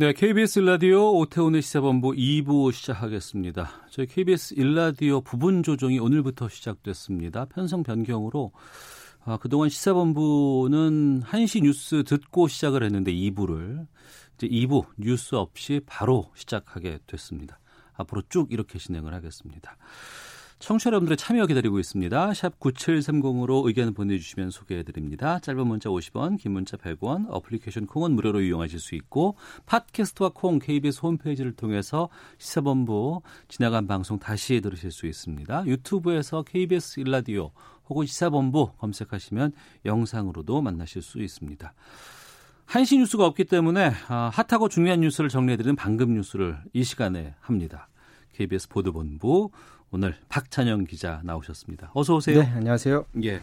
네, KBS 일라디오 오태훈의 시사본부 2부 시작하겠습니다. 저희 KBS 일라디오 부분 조정이 오늘부터 시작됐습니다. 편성 변경으로 아, 그동안 시사본부는 1시 뉴스 듣고 시작을 했는데 2부를 이제 2부 뉴스 없이 바로 시작하게 됐습니다. 앞으로 쭉 이렇게 진행을 하겠습니다. 청취자 여러분들의 참여 기다리고 있습니다. 샵 9730으로 의견 보내주시면 소개해드립니다. 짧은 문자 50원, 긴 문자 100원, 어플리케이션 콩은 무료로 이용하실 수 있고 팟캐스트와 콩 KBS 홈페이지를 통해서 시사본부 지나간 방송 다시 들으실 수 있습니다. 유튜브에서 KBS 일라디오 혹은 시사본부 검색하시면 영상으로도 만나실 수 있습니다. 한시 뉴스가 없기 때문에 아, 핫하고 중요한 뉴스를 정리해드리는 방금 뉴스를 이 시간에 합니다. KBS 보도본부 오늘 박찬영 기자 나오셨습니다. 어서 오세요. 네, 안녕하세요. 예.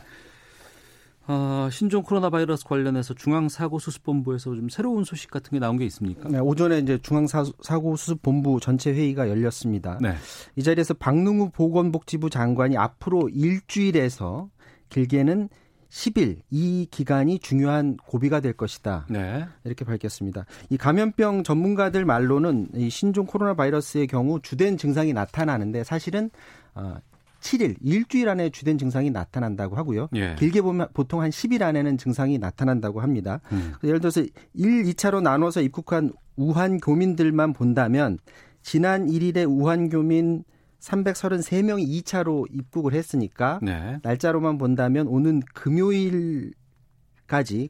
어, 신종 코로나 바이러스 관련해서 중앙사고수습본부에서 좀 새로운 소식 같은 게 나온 게 있습니까? 네, 오전에 이제 중앙사고수습본부 전체 회의가 열렸습니다. 네. 이 자리에서 박능우 보건복지부 장관이 앞으로 일주일에서 길게는 10일 이 기간이 중요한 고비가 될 것이다. 네. 이렇게 밝혔습니다. 이 감염병 전문가들 말로는 이 신종 코로나 바이러스의 경우 주된 증상이 나타나는데 사실은 어 7일, 일주일 안에 주된 증상이 나타난다고 하고요. 예. 길게 보면 보통 한 10일 안에는 증상이 나타난다고 합니다. 음. 예를 들어서 1, 2차로 나눠서 입국한 우한 교민들만 본다면 지난 1일에 우한 교민 333명이 2차로 입국을 했으니까 네. 날짜로만 본다면 오는 금요일까지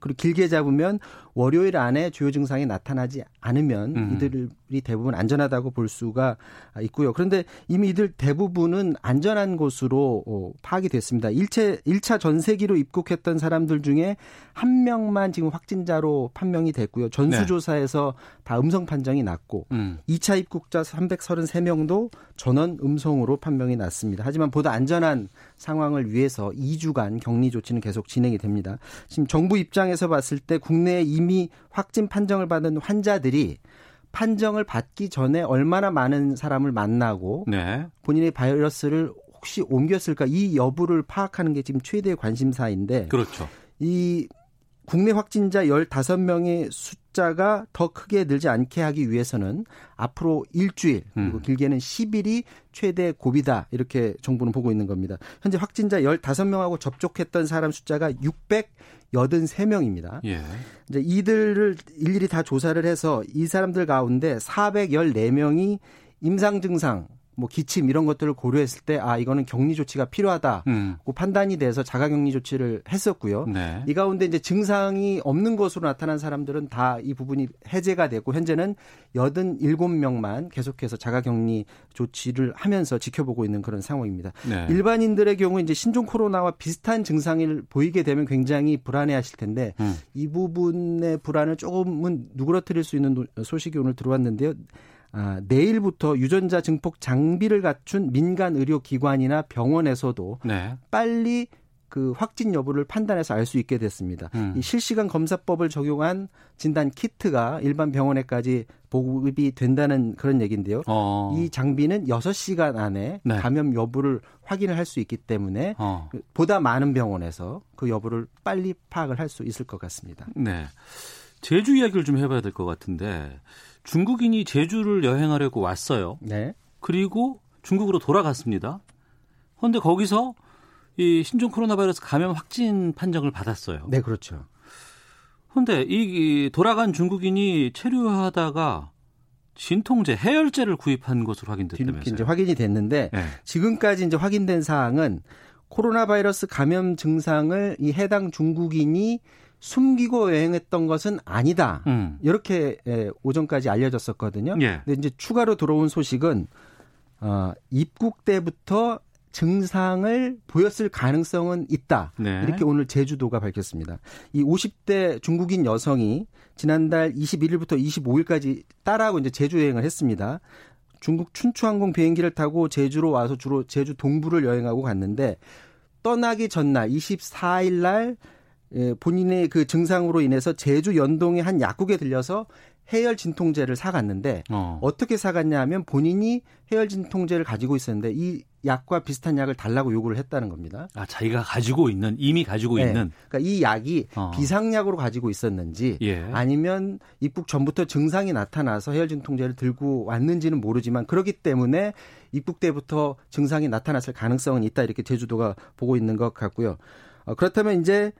그리고 길게 잡으면 월요일 안에 주요 증상이 나타나지 않으면 음. 이들이 대부분 안전하다고 볼 수가 있고요. 그런데 이미 이들 대부분은 안전한 곳으로 어, 파악이 됐습니다. 1차, 1차 전세기로 입국했던 사람들 중에 한 명만 지금 확진자로 판명이 됐고요. 전수조사에서 다 음성 판정이 났고 음. 2차 입국자 333명도 전원 음성으로 판명이 났습니다. 하지만 보다 안전한 상황을 위해서 2주간 격리 조치는 계속 진행이 됩니다. 지금 정부 입장에서 봤을 때 국내에 이미 확진 판정을 받은 환자들이 판정을 받기 전에 얼마나 많은 사람을 만나고 네. 본인의 바이러스를 혹시 옮겼을까 이 여부를 파악하는 게 지금 최대의 관심사인데 그렇죠. 이 국내 확진자 15명의 숫자가 더 크게 늘지 않게 하기 위해서는 앞으로 일주일 그리고 음. 길게는 10일이 최대 고비다 이렇게 정부는 보고 있는 겁니다. 현재 확진자 15명하고 접촉했던 사람 숫자가 683명입니다. 예. 이제 이들을 일일이 다 조사를 해서 이 사람들 가운데 414명이 임상 증상 뭐 기침 이런 것들을 고려했을 때 아 이거는 격리 조치가 필요하다. 음. 고 판단이 돼서 자가 격리 조치를 했었고요. 네. 이 가운데 이제 증상이 없는 것으로 나타난 사람들은 다 이 부분이 해제가 되고 현재는 87명만 계속해서 자가 격리 조치를 하면서 지켜보고 있는 그런 상황입니다. 네. 일반인들의 경우 이제 신종 코로나와 비슷한 증상을 보이게 되면 굉장히 불안해하실 텐데 음. 이 부분의 불안을 조금은 누그러뜨릴 수 있는 노- 소식이 오늘 들어왔는데요. 아, 내일부터 유전자 증폭 장비를 갖춘 민간 의료 기관이나 병원에서도 네. 빨리 그 확진 여부를 판단해서 알 수 있게 됐습니다. 음. 이 실시간 검사법을 적용한 진단 키트가 일반 병원에까지 보급이 된다는 그런 얘기인데요. 어. 이 장비는 6시간 안에 네. 감염 여부를 확인을 할 수 있기 때문에 어. 보다 많은 병원에서 그 여부를 빨리 파악을 할 수 있을 것 같습니다. 네. 제주 이야기를 좀 해봐야 될 것 같은데 중국인이 제주를 여행하려고 왔어요. 네. 그리고 중국으로 돌아갔습니다. 그런데 거기서 이 신종 코로나 바이러스 감염 확진 판정을 받았어요. 네, 그렇죠. 그런데 이, 이 돌아간 중국인이 체류하다가 진통제, 해열제를 구입한 것으로 뒤늦게 이제 확인됐다면서요. 확인이 됐는데 네. 지금까지 이제 확인된 사항은 코로나 바이러스 감염 증상을 이 해당 중국인이 숨기고 여행했던 것은 아니다. 음. 이렇게 예, 오전까지 알려졌었거든요. 예. 근데 이제 추가로 들어온 소식은 어, 입국 때부터 증상을 보였을 가능성은 있다. 네. 이렇게 오늘 제주도가 밝혔습니다. 이 50대 중국인 여성이 지난달 21일부터 25일까지 딸하고 이제 제주 여행을 했습니다. 중국 춘추항공 비행기를 타고 제주로 와서 주로 제주 동부를 여행하고 갔는데 떠나기 전날 24일 날 예, 본인의 그 증상으로 인해서 제주 연동의 한 약국에 들려서 해열 진통제를 사갔는데 어. 어떻게 사갔냐 하면 본인이 해열 진통제를 가지고 있었는데 이 약과 비슷한 약을 달라고 요구를 했다는 겁니다. 아, 자기가 가지고 있는 이미 가지고 네. 있는 그러니까 이 약이 어. 비상약으로 가지고 있었는지 예. 아니면 입국 전부터 증상이 나타나서 해열 진통제를 들고 왔는지는 모르지만 그렇기 때문에 입국 때부터 증상이 나타났을 가능성은 있다 이렇게 제주도가 보고 있는 것 같고요. 어, 그렇다면 이제 에,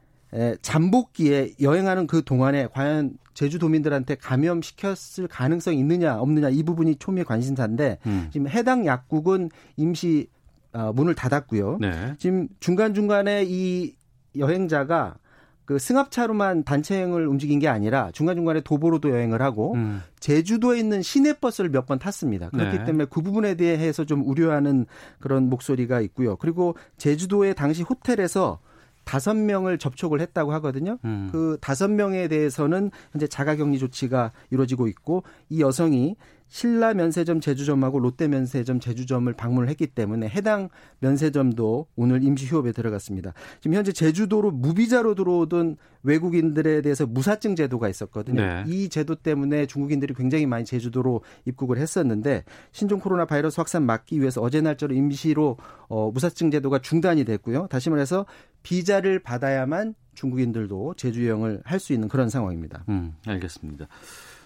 잠복기에 여행하는 그 동안에 과연 제주도민들한테 감염시켰을 가능성이 있느냐 없느냐 이 부분이 초미의 관심사인데 음. 지금 해당 약국은 임시 어, 문을 닫았고요. 네. 지금 중간중간에 이 여행자가 그 승합차로만 단체 여행을 움직인 게 아니라 중간중간에 도보로도 여행을 하고 음. 제주도에 있는 시내버스를 몇 번 탔습니다. 그렇기 네. 때문에 그 부분에 대해서 좀 우려하는 그런 목소리가 있고요. 그리고 제주도의 당시 호텔에서 다섯 명을 접촉을 했다고 하거든요. 음. 그 다섯 명에 대해서는 현재 자가격리 조치가 이루어지고 있고 이 여성이 신라 면세점 제주점하고 롯데 면세점 제주점을 방문을 했기 때문에 해당 면세점도 오늘 임시 휴업에 들어갔습니다. 지금 현재 제주도로 무비자로 들어오던 외국인들에 대해서 무사증 제도가 있었거든요. 네. 이 제도 때문에 중국인들이 굉장히 많이 제주도로 입국을 했었는데 신종 코로나 바이러스 확산 막기 위해서 어제 날짜로 임시로 어, 무사증 제도가 중단이 됐고요. 다시 말해서 비자를 받아야만 중국인들도 제주 여행을 할 수 있는 그런 상황입니다. 음, 알겠습니다.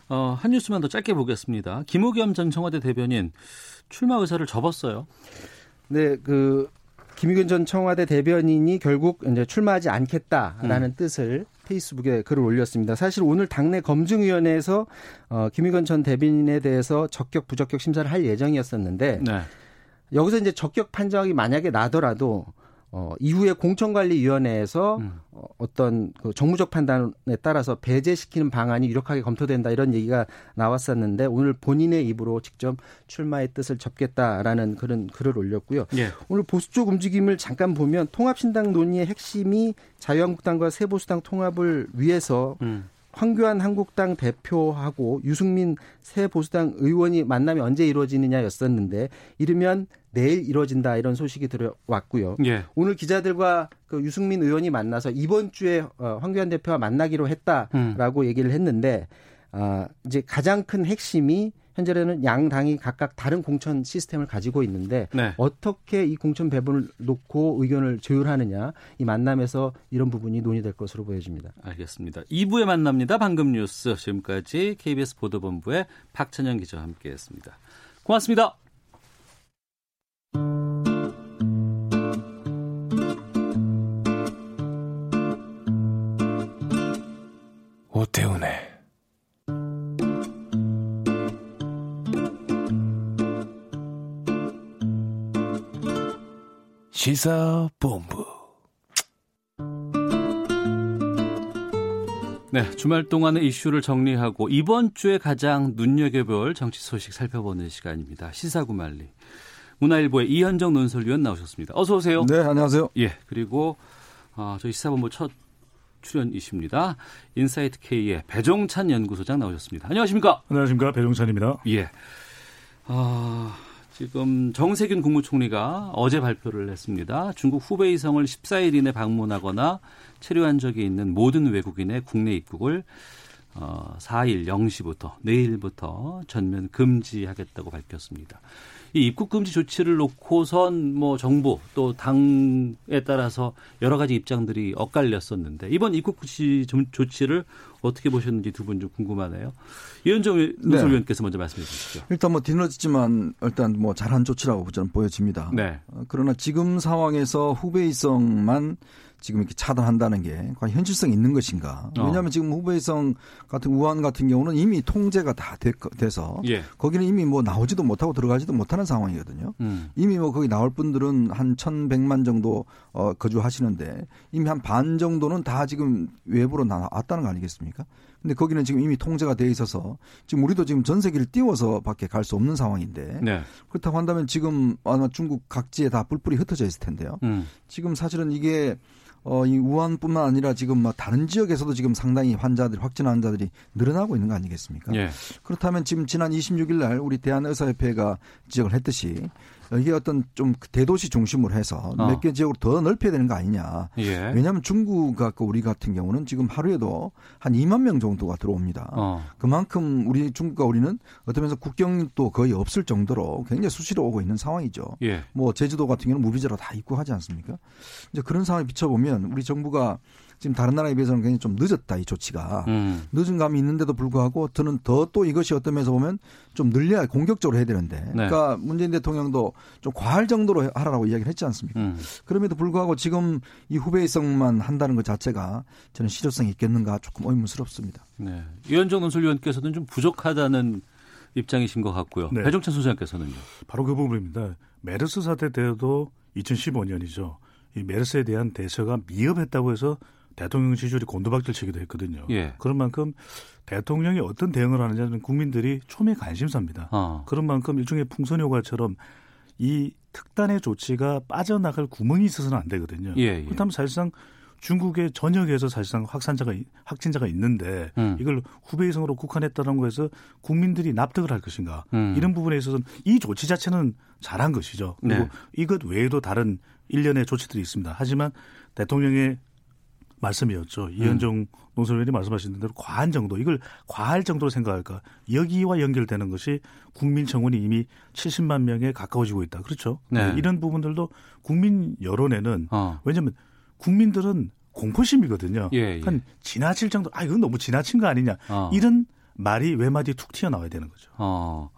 어, 한 뉴스만 더 짧게 보겠습니다. 김우겸 전 청와대 대변인 출마 의사를 접었어요. 네, 그 김의견 전 청와대 대변인이 결국 이제 출마하지 않겠다라는 뜻을 페이스북에 글을 올렸습니다. 사실 오늘 당내 검증위원회에서 어, 김의견 전 대변인에 대해서 적격 부적격 심사를 할 예정이었었는데 네. 여기서 이제 적격 판정이 만약에 나더라도 어, 이후에 공천관리위원회에서 음. 어, 어떤 그 정무적 판단에 따라서 배제시키는 방안이 유력하게 검토된다 이런 얘기가 나왔었는데 오늘 본인의 입으로 직접 출마의 뜻을 접겠다라는 그런 글을 올렸고요. 예. 오늘 보수 쪽 움직임을 잠깐 보면 통합신당 논의의 핵심이 자유한국당과 새보수당 통합을 위해서 음. 황교안 한국당 대표하고 유승민 새 보수당 의원이 만남이 언제 이루어지느냐였었는데 이르면 내일 이루어진다 이런 소식이 들어왔고요. 예. 오늘 기자들과 그 유승민 의원이 만나서 이번 주에 어, 황교안 대표와 만나기로 했다라고 얘기를 했는데 아 이제 가장 큰 핵심이 현재는 양 당이 각각 다른 공천 시스템을 가지고 있는데 네. 어떻게 이 공천 배분을 놓고 의견을 조율하느냐 이 만남에서 이런 부분이 논의될 것으로 보여집니다. 알겠습니다. 2부에 만납니다. 방금 뉴스 지금까지 KBS 보도본부의 박찬영 기자와 함께했습니다. 고맙습니다. 오태훈의 시사본부 네, 주말 동안의 이슈를 정리하고 이번 주에 가장 눈여겨볼 정치 소식 살펴보는 시간입니다. 시사구말리. 문화일보의 이현종 논설위원 나오셨습니다. 어서 오세요. 네, 안녕하세요. 예, 그리고 어, 저희 시사본부 첫 출연이십니다. 인사이트 K의 배종찬 연구소장 나오셨습니다. 안녕하십니까? 안녕하십니까. 배종찬입니다. 예. 아, 지금 정세균 국무총리가 어제 발표를 했습니다. 중국 후베이성을 14일 이내 방문하거나 체류한 적이 있는 모든 외국인의 국내 입국을 어, 4일 0시부터 내일부터 전면 금지하겠다고 밝혔습니다. 이 입국 금지 조치를 놓고선 뭐 정부 또 당에 따라서 여러 가지 입장들이 엇갈렸었는데 이번 입국 금지 좀- 조치를 어떻게 보셨는지 두 분 좀 궁금하네요. 이현정 논설위원께서 먼저 말씀해 주시죠. 일단 뭐 뒤늦었지만 일단 뭐 잘한 조치라고 저는 보여집니다. 네. 어, 그러나 지금 상황에서 후베이성만 지금 이렇게 차단한다는 게 과연 현실성이 있는 것인가? 어. 왜냐하면 지금 후베이성 같은 우한 같은 경우는 이미 통제가 다 돼, 서 예. 거기는 이미 뭐 나오지도 못하고 들어가지도 못하는 상황이거든요. 음. 이미 뭐 거기 나올 분들은 한 1,100만 정도 어, 거주하시는데 이미 한 반 정도는 다 지금 외부로 나왔다는 거 아니겠습니까? 근데 거기는 지금 이미 통제가 돼 있어서 지금 우리도 지금 전세기를 띄워서 밖에 갈 수 없는 상황인데 네. 그렇다고 한다면 지금 아마 중국 각지에 다 뿔뿔이 흩어져 있을 텐데요. 음. 지금 사실은 이게 어, 이 우한뿐만 아니라 지금 뭐 다른 지역에서도 지금 상당히 환자들, 확진 환자들이 늘어나고 있는 거 아니겠습니까? 예. 그렇다면 지금 지난 26일 날 우리 대한의사협회가 지적을 했듯이 이게 어떤 좀 대도시 중심으로 해서 어. 몇개 지역으로 더 넓혀야 되는 거 아니냐. 예. 왜냐하면 중국과 그 우리 같은 경우는 지금 하루에도 한 2만 명 정도가 들어옵니다. 어. 그만큼 우리 중국과 우리는 어떤 면에서 국경도 거의 없을 정도로 굉장히 수시로 오고 있는 상황이죠. 예. 뭐 제주도 같은 경우는 무비자로 다 입국하지 않습니까? 이제 그런 상황에 비춰보면 우리 정부가 지금 다른 나라에 비해서는 굉장히 좀 늦었다 이 조치가 음. 늦은 감이 있는데도 불구하고 저는 더 또 이것이 어떤 면에서 보면 좀 늘려야 공격적으로 해야 되는데 네. 그러니까 문재인 대통령도 좀 과할 정도로 하라고 이야기를 했지 않습니까? 음. 그럼에도 불구하고 지금 이 후배성만 한다는 것 자체가 저는 실효성이 있겠는가 조금 의문스럽습니다. 네. 이현정 논설위원께서는 좀 부족하다는 입장이신 것 같고요. 네. 배종찬 소장께서는요. 바로 그 부분입니다. 메르스 사태 때도 2015년이죠. 이 메르스에 대한 대처가 미흡했다고 해서 대통령 지지율이 곤두박질 치기도 했거든요. 예. 그런 만큼 대통령이 어떤 대응을 하느냐는 국민들이 초미의 관심사입니다. 어. 그런 만큼 일종의 풍선 효과처럼 이 특단의 조치가 빠져나갈 구멍이 있어서는 안 되거든요. 예, 예. 그렇다면 사실상 중국의 전역에서 사실상 확산자가 확진자가 있는데 음. 이걸 후베이성으로 국한했다는 거에서 국민들이 납득을 할 것인가 음. 이런 부분에 있어서는 이 조치 자체는 잘한 것이죠. 그리고 네. 이것 외에도 다른 일련의 조치들이 있습니다. 하지만 대통령의 말씀이었죠. 이현정 논설위원이 말씀하신 대로 과한 정도, 이걸 과할 정도로 생각할까? 여기와 연결되는 것이 국민 청원이 이미 70만 명에 가까워지고 있다. 그렇죠? 네. 이런 부분들도 국민 여론에는 어. 왜냐하면 국민들은 공포심이거든요. 예, 예. 한 지나칠 정도, 아 이건 너무 지나친 거 아니냐? 어. 이런 말이 외마디 툭 튀어나와야 되는 거죠. 어.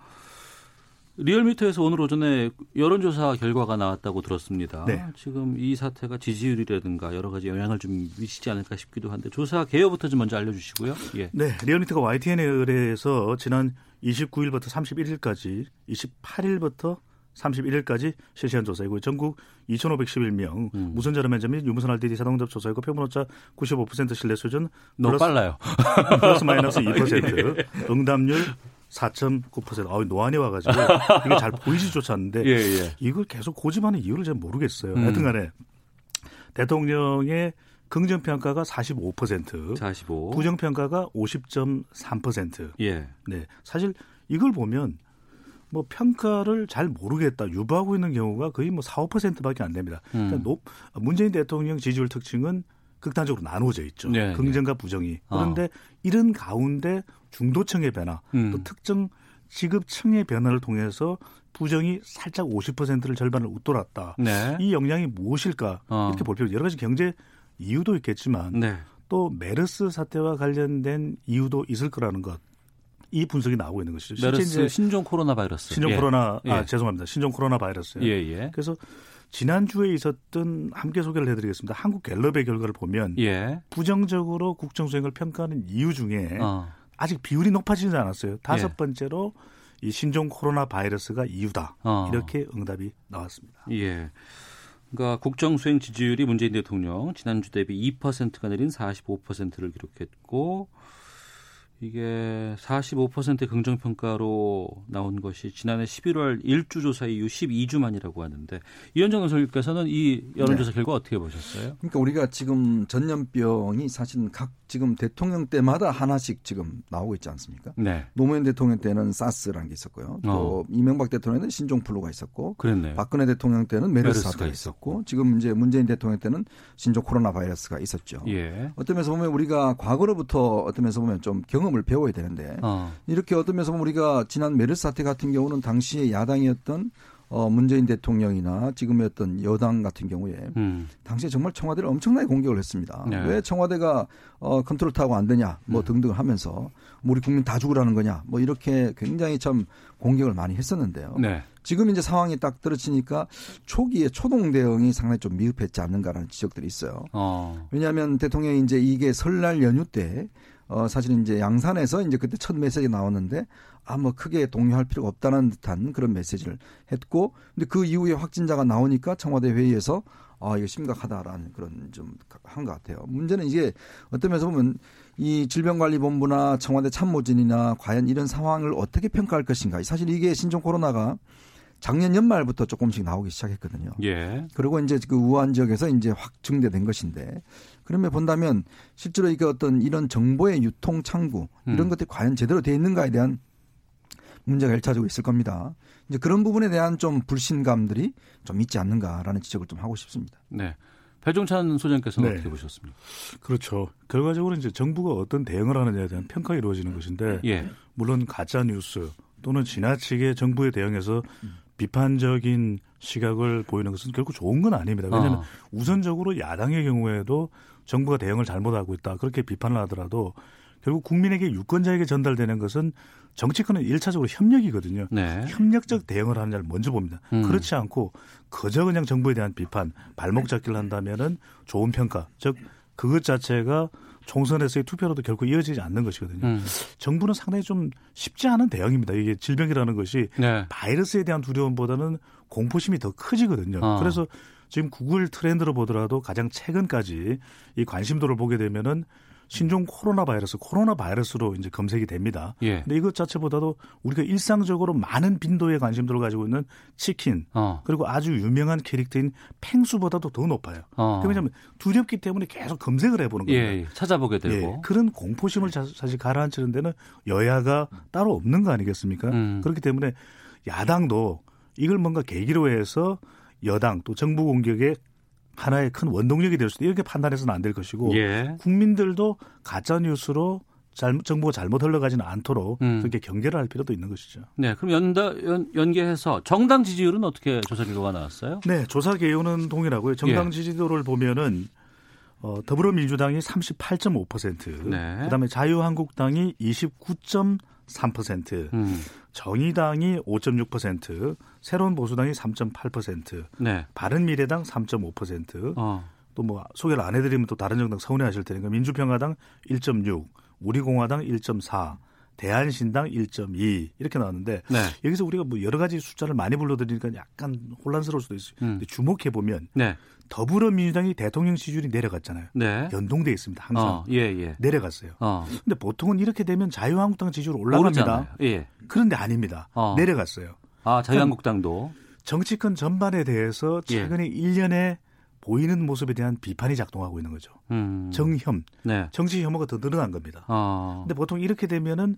리얼미터에서 오늘 오전에 여론조사 결과가 나왔다고 들었습니다. 네. 지금 이 사태가 지지율이라든가 여러 가지 영향을 좀 미치지 않을까 싶기도 한데 조사 개요부터 좀 먼저 알려주시고요. 예. 네, 리얼미터가 YTN에 의뢰해서 지난 29일부터 31일까지, 28일부터 31일까지 실시한 조사이고 전국 2,511명 음. 무선전화 면접 및 유무선 RDD 자동접 조사이고 표본오차 95% 신뢰 수준 너무 플러스, 빨라요. 플러스 마이너스 2% 응답률 4.9%. 아, 노안이 와가지고 이게 잘 보이지조차 않는데 예, 예. 이걸 계속 고집하는 이유를 잘 모르겠어요. 음. 하여튼 간에 대통령의 긍정평가가 45%, 45. 부정평가가 50.3%. 예. 네. 사실 이걸 보면 뭐 평가를 잘 모르겠다 유보하고 있는 경우가 거의 뭐 4, 5%밖에 안 됩니다. 음. 그러니까 높, 문재인 대통령 지지율 특징은 극단적으로 나누어져 있죠. 네, 긍정과 부정이. 어. 그런데 이런 가운데 중도층의 변화, 음. 또 특정 지급층의 변화를 통해서 부정이 살짝 50%를 절반을 웃돌았다. 네. 이 영향이 무엇일까? 어. 이렇게 볼 필요 여러 가지 경제 이유도 있겠지만 네. 또 메르스 사태와 관련된 이유도 있을 거라는 것. 이 분석이 나오고 있는 것이죠. 메르스 신종 코로나 바이러스. 신종 예. 코로나 아 예. 죄송합니다. 신종 코로나 바이러스요. 예, 예. 그래서 지난주에 있었던 함께 소개를 해드리겠습니다. 한국 갤럽의 결과를 보면 예. 부정적으로 국정 수행을 평가하는 이유 중에 어. 아직 비율이 높아지지 않았어요. 다섯 예. 번째로 이 신종 코로나 바이러스가 이유다. 어. 이렇게 응답이 나왔습니다. 예. 그러니까 국정 수행 지지율이 문재인 대통령 지난주 대비 2%가 내린 45%를 기록했고 이게 45% 긍정 평가로 나온 것이 지난해 11월 1주 조사 이후 12주 만이라고 하는데 이현정 의원님께서는 이 여론조사 결과 어떻게 보셨어요? 그러니까 우리가 지금 전염병이 사실은 각 지금 대통령 때마다 하나씩 지금 나오고 있지 않습니까? 네. 노무현 대통령 때는 사스라는 게 있었고요. 또 어. 이명박 대통령은 신종플루가 있었고 그랬네요. 박근혜 대통령 때는 메르스 사태가 있었고. 있었고 지금 이제 문재인 대통령 때는 신종 코로나 바이러스가 있었죠. 예. 어떤 면에서 보면 우리가 과거로부터 어떤 면에서 보면 좀 경험을 배워야 되는데 어. 이렇게 어떤 면에서 보면 우리가 지난 메르스 사태 같은 경우는 당시에 야당이었던 어 문재인 대통령이나 지금의 어떤 여당 같은 경우에 음. 당시에 정말 청와대를 엄청나게 공격을 했습니다. 네. 왜 청와대가 어 컨트롤 타워가 안 되냐 뭐 음. 등등 하면서 뭐 우리 국민 다 죽으라는 거냐 뭐 이렇게 굉장히 참 공격을 많이 했었는데요. 네. 지금 이제 상황이 딱 떨어지니까 초기에 초동 대응이 상당히 좀 미흡했지 않는가라는 지적들이 있어요. 어. 왜냐하면 대통령이 이제 이게 설날 연휴 때 어, 사실은 이제 양산에서 이제 그때 첫 메시지 나왔는데 아, 뭐 크게 동요할 필요가 없다는 듯한 그런 메시지를 했고 근데 그 이후에 확진자가 나오니까 청와대 회의에서 아, 이거 심각하다라는 그런 좀 한 것 같아요. 문제는 이게 어떤 면에서 보면 이 질병관리본부나 청와대 참모진이나 과연 이런 상황을 어떻게 평가할 것인가. 사실 이게 신종 코로나가 작년 연말부터 조금씩 나오기 시작했거든요. 예. 그리고 이제 그 우한 지역에서 이제 확 증대된 것인데 그러면 본다면 실제로 이게 어떤 이런 정보의 유통 창구 이런 음. 것들이 과연 제대로 돼 있는가에 대한 문제가 일차적으로 있을 겁니다. 이제 그런 부분에 대한 좀 불신감들이 좀 있지 않는가라는 지적을 좀 하고 싶습니다. 네. 배종찬 소장께서는 네. 어떻게 보셨습니까? 그렇죠. 결과적으로 이제 정부가 어떤 대응을 하느냐에 대한 평가가 이루어지는 것인데 예. 물론 가짜 뉴스 또는 지나치게 정부에 대응해서 비판적인 시각을 보이는 것은 결국 좋은 건 아닙니다. 왜냐하면 어. 우선적으로 야당의 경우에도 정부가 대응을 잘못하고 있다 그렇게 비판을 하더라도 결국 국민에게 유권자에게 전달되는 것은 정치권은 일차적으로 협력이거든요. 네. 협력적 대응을 하느냐를 먼저 봅니다. 음. 그렇지 않고 그저 그냥 정부에 대한 비판, 발목 잡기를 한다면은 좋은 평가, 즉 그것 자체가 총선에서의 투표로도 결코 이어지지 않는 것이거든요. 음. 정부는 상당히 좀 쉽지 않은 대응입니다. 이게 질병이라는 것이 네. 바이러스에 대한 두려움보다는 공포심이 더 커지거든요. 어. 그래서 지금 구글 트렌드로 보더라도 가장 최근까지 이 관심도를 보게 되면은 신종 코로나 바이러스, 코로나 바이러스로 이제 검색이 됩니다. 예. 근데 이것 자체보다도 우리가 일상적으로 많은 빈도의 관심도를 가지고 있는 치킨 어. 그리고 아주 유명한 캐릭터인 펭수보다도 더 높아요. 어. 왜냐하면 두렵기 때문에 계속 검색을 해보는 예, 겁니다. 예. 찾아보게 되고. 예, 그런 공포심을 자- 사실 가라앉히는 데는 여야가 따로 없는 거 아니겠습니까? 음. 그렇기 때문에 야당도 이걸 뭔가 계기로 해서 여당 또 정부 공격에 하나의 큰 원동력이 될 수도 이렇게 판단해서는 안 될 것이고 예. 국민들도 가짜 뉴스로 잘못 정보가 잘못 흘러가지는 않도록 음. 그렇게 경계를 할 필요도 있는 것이죠. 네. 그럼 연다, 연, 연계해서 정당 지지율은 어떻게 조사 결과가 나왔어요? 네, 조사 개요는 동일하고요. 정당 예. 지지도를 보면은 어, 더불어민주당이 38.5%, 네. 그다음에 자유한국당이 29.3%, 음. 정의당이 5.6%, 새로운 보수당이 3.8%, 네. 바른미래당 3.5%, 어. 또뭐 소개를 안 해드리면 또 다른 정당 서운해하실 테니까 민주평화당 1.6, 우리공화당 1.4, 대한신당 1.2 이렇게 나왔는데 네. 여기서 우리가 뭐 여러 가지 숫자를 많이 불러드리니까 약간 혼란스러울 수도 있어요. 음. 근데 주목해 보면 네. 더불어민주당이 대통령 지지율이 내려갔잖아요. 네. 연동돼 있습니다. 항상 어, 예, 예. 내려갔어요. 어. 근데 보통은 이렇게 되면 자유한국당 지지율 올라갑니다. 예. 그런데 아닙니다. 어. 내려갔어요. 아, 자유한국당도. 정치권 전반에 대해서 예. 최근에 1년에 보이는 모습에 대한 비판이 작동하고 있는 거죠. 음. 정혐, 네. 정치 혐오가 더 늘어난 겁니다. 어. 근데 보통 이렇게 되면은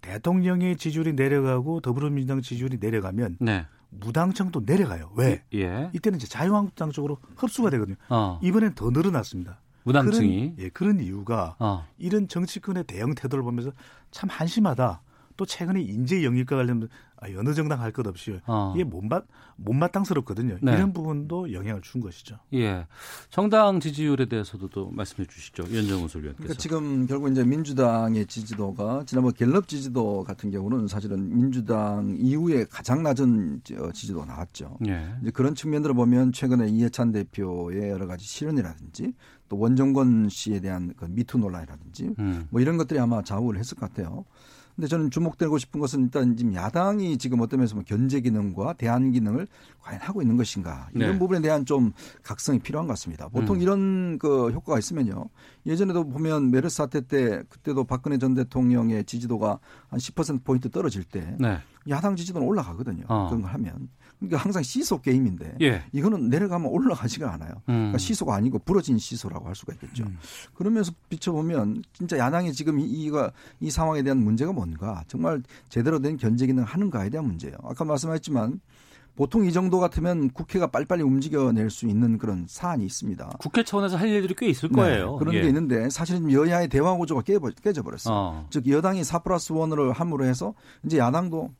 대통령의 지지율이 내려가고 더불어민주당 지지율이 내려가면 네. 무당청도 내려가요. 왜? 예. 이때는 이제 자유한국당 쪽으로 흡수가 되거든요. 어. 이번엔 더 늘어났습니다. 무당층이. 그런, 예, 그런 이유가 어. 이런 정치권의 대응 태도를 보면서 참 한심하다. 또 최근에 인재 영입과 관련된 아, 어느 정당 할 것 없이 어. 이게 못맛 못마땅스럽거든요. 네. 이런 부분도 영향을 준 것이죠. 예. 정당 지지율에 대해서도 또 말씀해 주시죠. 연정훈 소위원께서. 그러니까 지금 결국 이제 민주당의 지지도가 지난번 갤럽 지지도 같은 경우는 사실은 민주당 이후에 가장 낮은 저 지지도가 나왔죠. 예. 이제 그런 측면들을 보면 최근에 이해찬 대표의 여러 가지 실언이라든지 또 원정권 씨에 대한 그 미투 논란이라든지 음. 뭐 이런 것들이 아마 좌우를 했을 것 같아요. 근데 저는 주목되고 싶은 것은 일단 지금 야당이 지금 어떤 면에서 보면 견제 기능과 대안 기능을 과연 하고 있는 것인가 이런 네. 부분에 대한 좀 각성이 필요한 것 같습니다. 보통 음. 이런 그 효과가 있으면요. 예전에도 보면 메르스 사태 때 그때도 박근혜 전 대통령의 지지도가 한 10% 포인트 떨어질 때 네. 야당 지지도는 올라가거든요. 어. 그런 걸 하면. 그러니까 항상 시소 게임인데 예. 이거는 내려가면 올라가지가 않아요. 음. 그러니까 시소가 아니고 부러진 시소라고 할 수가 있겠죠. 그러면서 비춰보면 진짜 야당이 지금 이, 이가 이 상황에 대한 문제가 뭔가 정말 제대로 된 견제 기능 하는가에 대한 문제예요. 아까 말씀하셨지만 보통 이 정도 같으면 국회가 빨리빨리 움직여낼 수 있는 그런 사안이 있습니다. 국회 차원에서 할 일들이 꽤 있을 거예요. 네, 그런 예. 게 있는데 사실은 여야의 대화 구조가 깨져버렸어요. 어. 즉 여당이 4 플러스 1을 함으로 해서 이제 야당도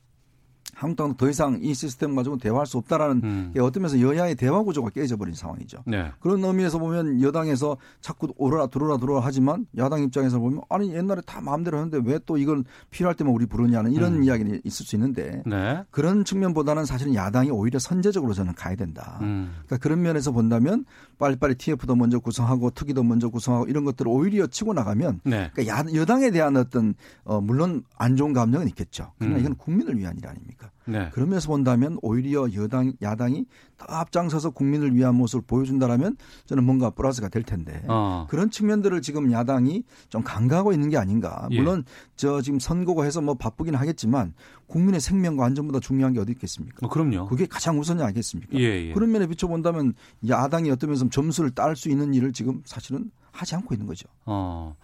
한국당도 더 이상 이 시스템 가지고 대화할 수 없다라는 음. 게 어떤 면에서 여야의 대화 구조가 깨져버린 상황이죠. 네. 그런 의미에서 보면 여당에서 자꾸 오라 들어라 들어라 하지만 야당 입장에서 보면 아니 옛날에 다 마음대로 했는데 왜 또 이걸 필요할 때만 우리 부르냐는 이런 음. 이야기는 있을 수 있는데 네. 그런 측면보다는 사실은 야당이 오히려 선제적으로 저는 가야 된다. 음. 그러니까 그런 면에서 본다면 빨리빨리 TF도 먼저 구성하고 특위도 먼저 구성하고 이런 것들을 오히려 치고 나가면 네. 그러니까 야, 여당에 대한 어떤 어, 물론 안 좋은 감정은 있겠죠. 그러나 음. 이건 국민을 위한 일 아닙니까? 있습니다. 네. 그런 면에서 본다면 오히려 여당 야당이 더 앞장서서 국민을 위한 모습을 보여준다라면 저는 뭔가 플러스가 될 텐데 어. 그런 측면들을 지금 야당이 좀 간과하고 있는 게 아닌가. 예. 물론 저 지금 선거고 해서 뭐 바쁘긴 하겠지만 국민의 생명과 안전보다 중요한 게 어디 있겠습니까? 어, 그럼요. 그게 가장 우선이 아니겠습니까? 예, 예. 그런 면에 비춰본다면 야당이 어떤 면에서 점수를 딸 수 있는 일을 지금 사실은 하지 않고 있는 거죠. 어.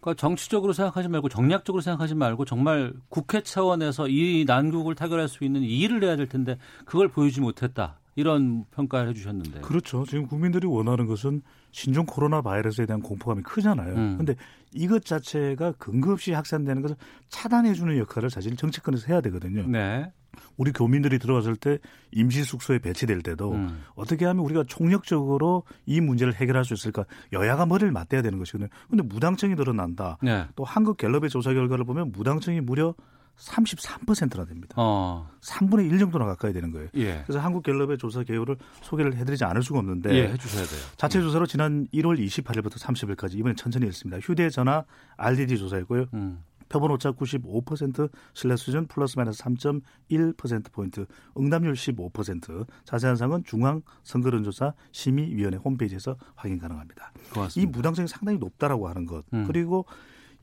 그러니까 정치적으로 생각하지 말고 정략적으로 생각하지 말고 정말 국회 차원에서 이 난국을 타결할 수 있는 이 일을 해야 될 텐데 그걸 보여주지 못했다. 이런 평가를 해주셨는데. 그렇죠. 지금 국민들이 원하는 것은 신종 코로나 바이러스에 대한 공포감이 크잖아요. 음. 근데 이것 자체가 근거 없이 확산되는 것을 차단해주는 역할을 사실 정치권에서 해야 되거든요. 네. 우리 교민들이 들어갔을 때 임시 숙소에 배치될 때도 음. 어떻게 하면 우리가 총력적으로 이 문제를 해결할 수 있을까 여야가 머리를 맞대야 되는 것이거든요. 근데 무당청이 드러난다. 네. 또 한국 갤럽의 조사 결과를 보면 무당청이 무려 33%나 됩니다. 어. 3분의 1 정도나 가까이 되는 거예요. 예. 그래서 한국 갤럽의 조사 개요를 소개를 해드리지 않을 수가 없는데 예, 해주셔야 돼요. 자체 조사로 지난 1월 28일부터 30일까지 이번에 천천히 했습니다. 휴대전화 RDD 조사였고요. 음. 표본 오차 95% 신뢰 수준 플러스 마이너스 3.1% 포인트, 응답률 15%. 자세한 사항은 중앙 선거론조사 심의위원회 홈페이지에서 확인 가능합니다. 이 고맙습니다. 무당성이 상당히 높다라고 하는 것. 음. 그리고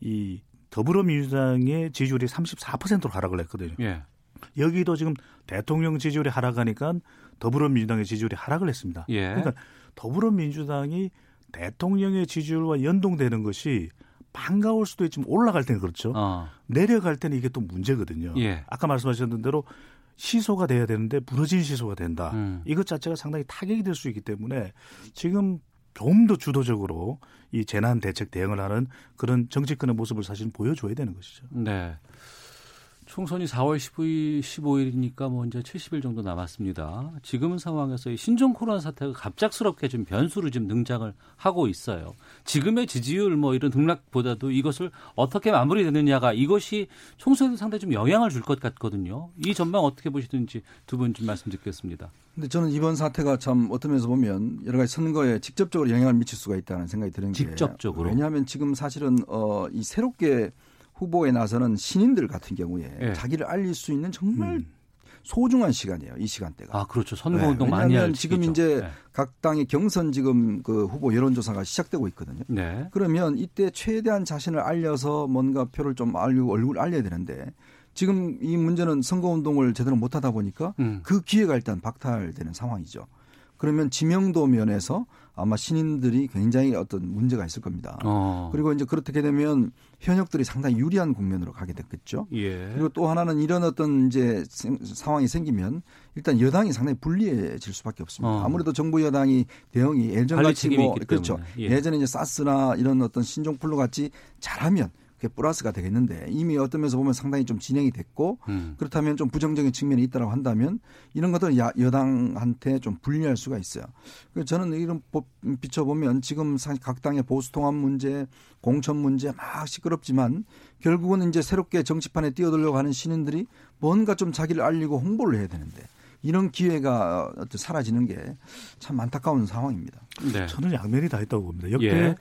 이 더불어민주당의 지지율이 34%로 하락을 했거든요. 예. 여기도 지금 대통령 지지율이 하락하니까 더불어민주당의 지지율이 하락을 했습니다. 예. 그러니까 더불어민주당이 대통령의 지지율과 연동되는 것이 반가울 수도 있지만 올라갈 때는 그렇죠. 어. 내려갈 때는 이게 또 문제거든요. 예. 아까 말씀하셨던 대로 시소가 돼야 되는데 부러진 시소가 된다. 음. 이것 자체가 상당히 타격이 될 수 있기 때문에 지금 좀 더 주도적으로 이 재난 대책 대응을 하는 그런 정치권의 모습을 사실 보여줘야 되는 것이죠. 네. 총선이 4월 15일, 15일이니까 뭐 이제 70일 정도 남았습니다. 지금 상황에서 이 신종 코로나 사태가 갑작스럽게 좀 변수로 지금 등장을 하고 있어요. 지금의 지지율 뭐 이런 등락보다도 이것을 어떻게 마무리되느냐가 이것이 총선에 상당히 좀 영향을 줄 것 같거든요. 이 전망 어떻게 보시든지 두 분 좀 말씀 듣겠습니다. 근데 저는 이번 사태가 참 어떤 면에서 보면 여러 가지 선거에 직접적으로 영향을 미칠 수가 있다는 생각이 드는 게 직접적으로? 왜냐하면 지금 사실은 어, 이 새롭게 후보에 나서는 신인들 같은 경우에 예. 자기를 알릴 수 있는 정말 소중한 시간이에요. 이 시간대가. 아, 그렇죠. 선거운동 많이 왜냐하면 할 지금 시기죠. 이제 네. 각 당의 경선 지금 그 후보 여론조사가 시작되고 있거든요. 네. 그러면 이때 최대한 자신을 알려서 뭔가 표를 좀 알리고 얼굴 알려야 되는데 지금 이 문제는 선거운동을 제대로 못하다 보니까 음. 그 기회가 일단 박탈되는 상황이죠. 그러면 지명도 면에서 아마 신인들이 굉장히 어떤 문제가 있을 겁니다. 어. 그리고 이제 그렇게 되면 현역들이 상당히 유리한 국면으로 가게 됐겠죠. 예. 그리고 또 하나는 이런 어떤 이제 생- 상황이 생기면 일단 여당이 상당히 불리해질 수밖에 없습니다. 어. 아무래도 정부 여당이 관리 예전같이 뭐 그렇죠. 예. 예전에 이제 사스나 이런 어떤 신종플루 같이 잘하면 그게 플러스가 되겠는데 이미 어떤 면에서 보면 상당히 좀 진행이 됐고 음. 그렇다면 좀 부정적인 측면이 있다고 한다면 이런 것들은 야, 여당한테 좀 불리할 수가 있어요. 그래서 저는 이런 보- 비춰보면 지금 사- 각 당의 보수 통합 문제, 공천 문제 막 시끄럽지만 결국은 이제 새롭게 정치판에 뛰어들려고 하는 신인들이 뭔가 좀 자기를 알리고 홍보를 해야 되는데 이런 기회가 사라지는 게 참 안타까운 상황입니다. 네. 저는 양면이 다 있다고 봅니다. 역대 예.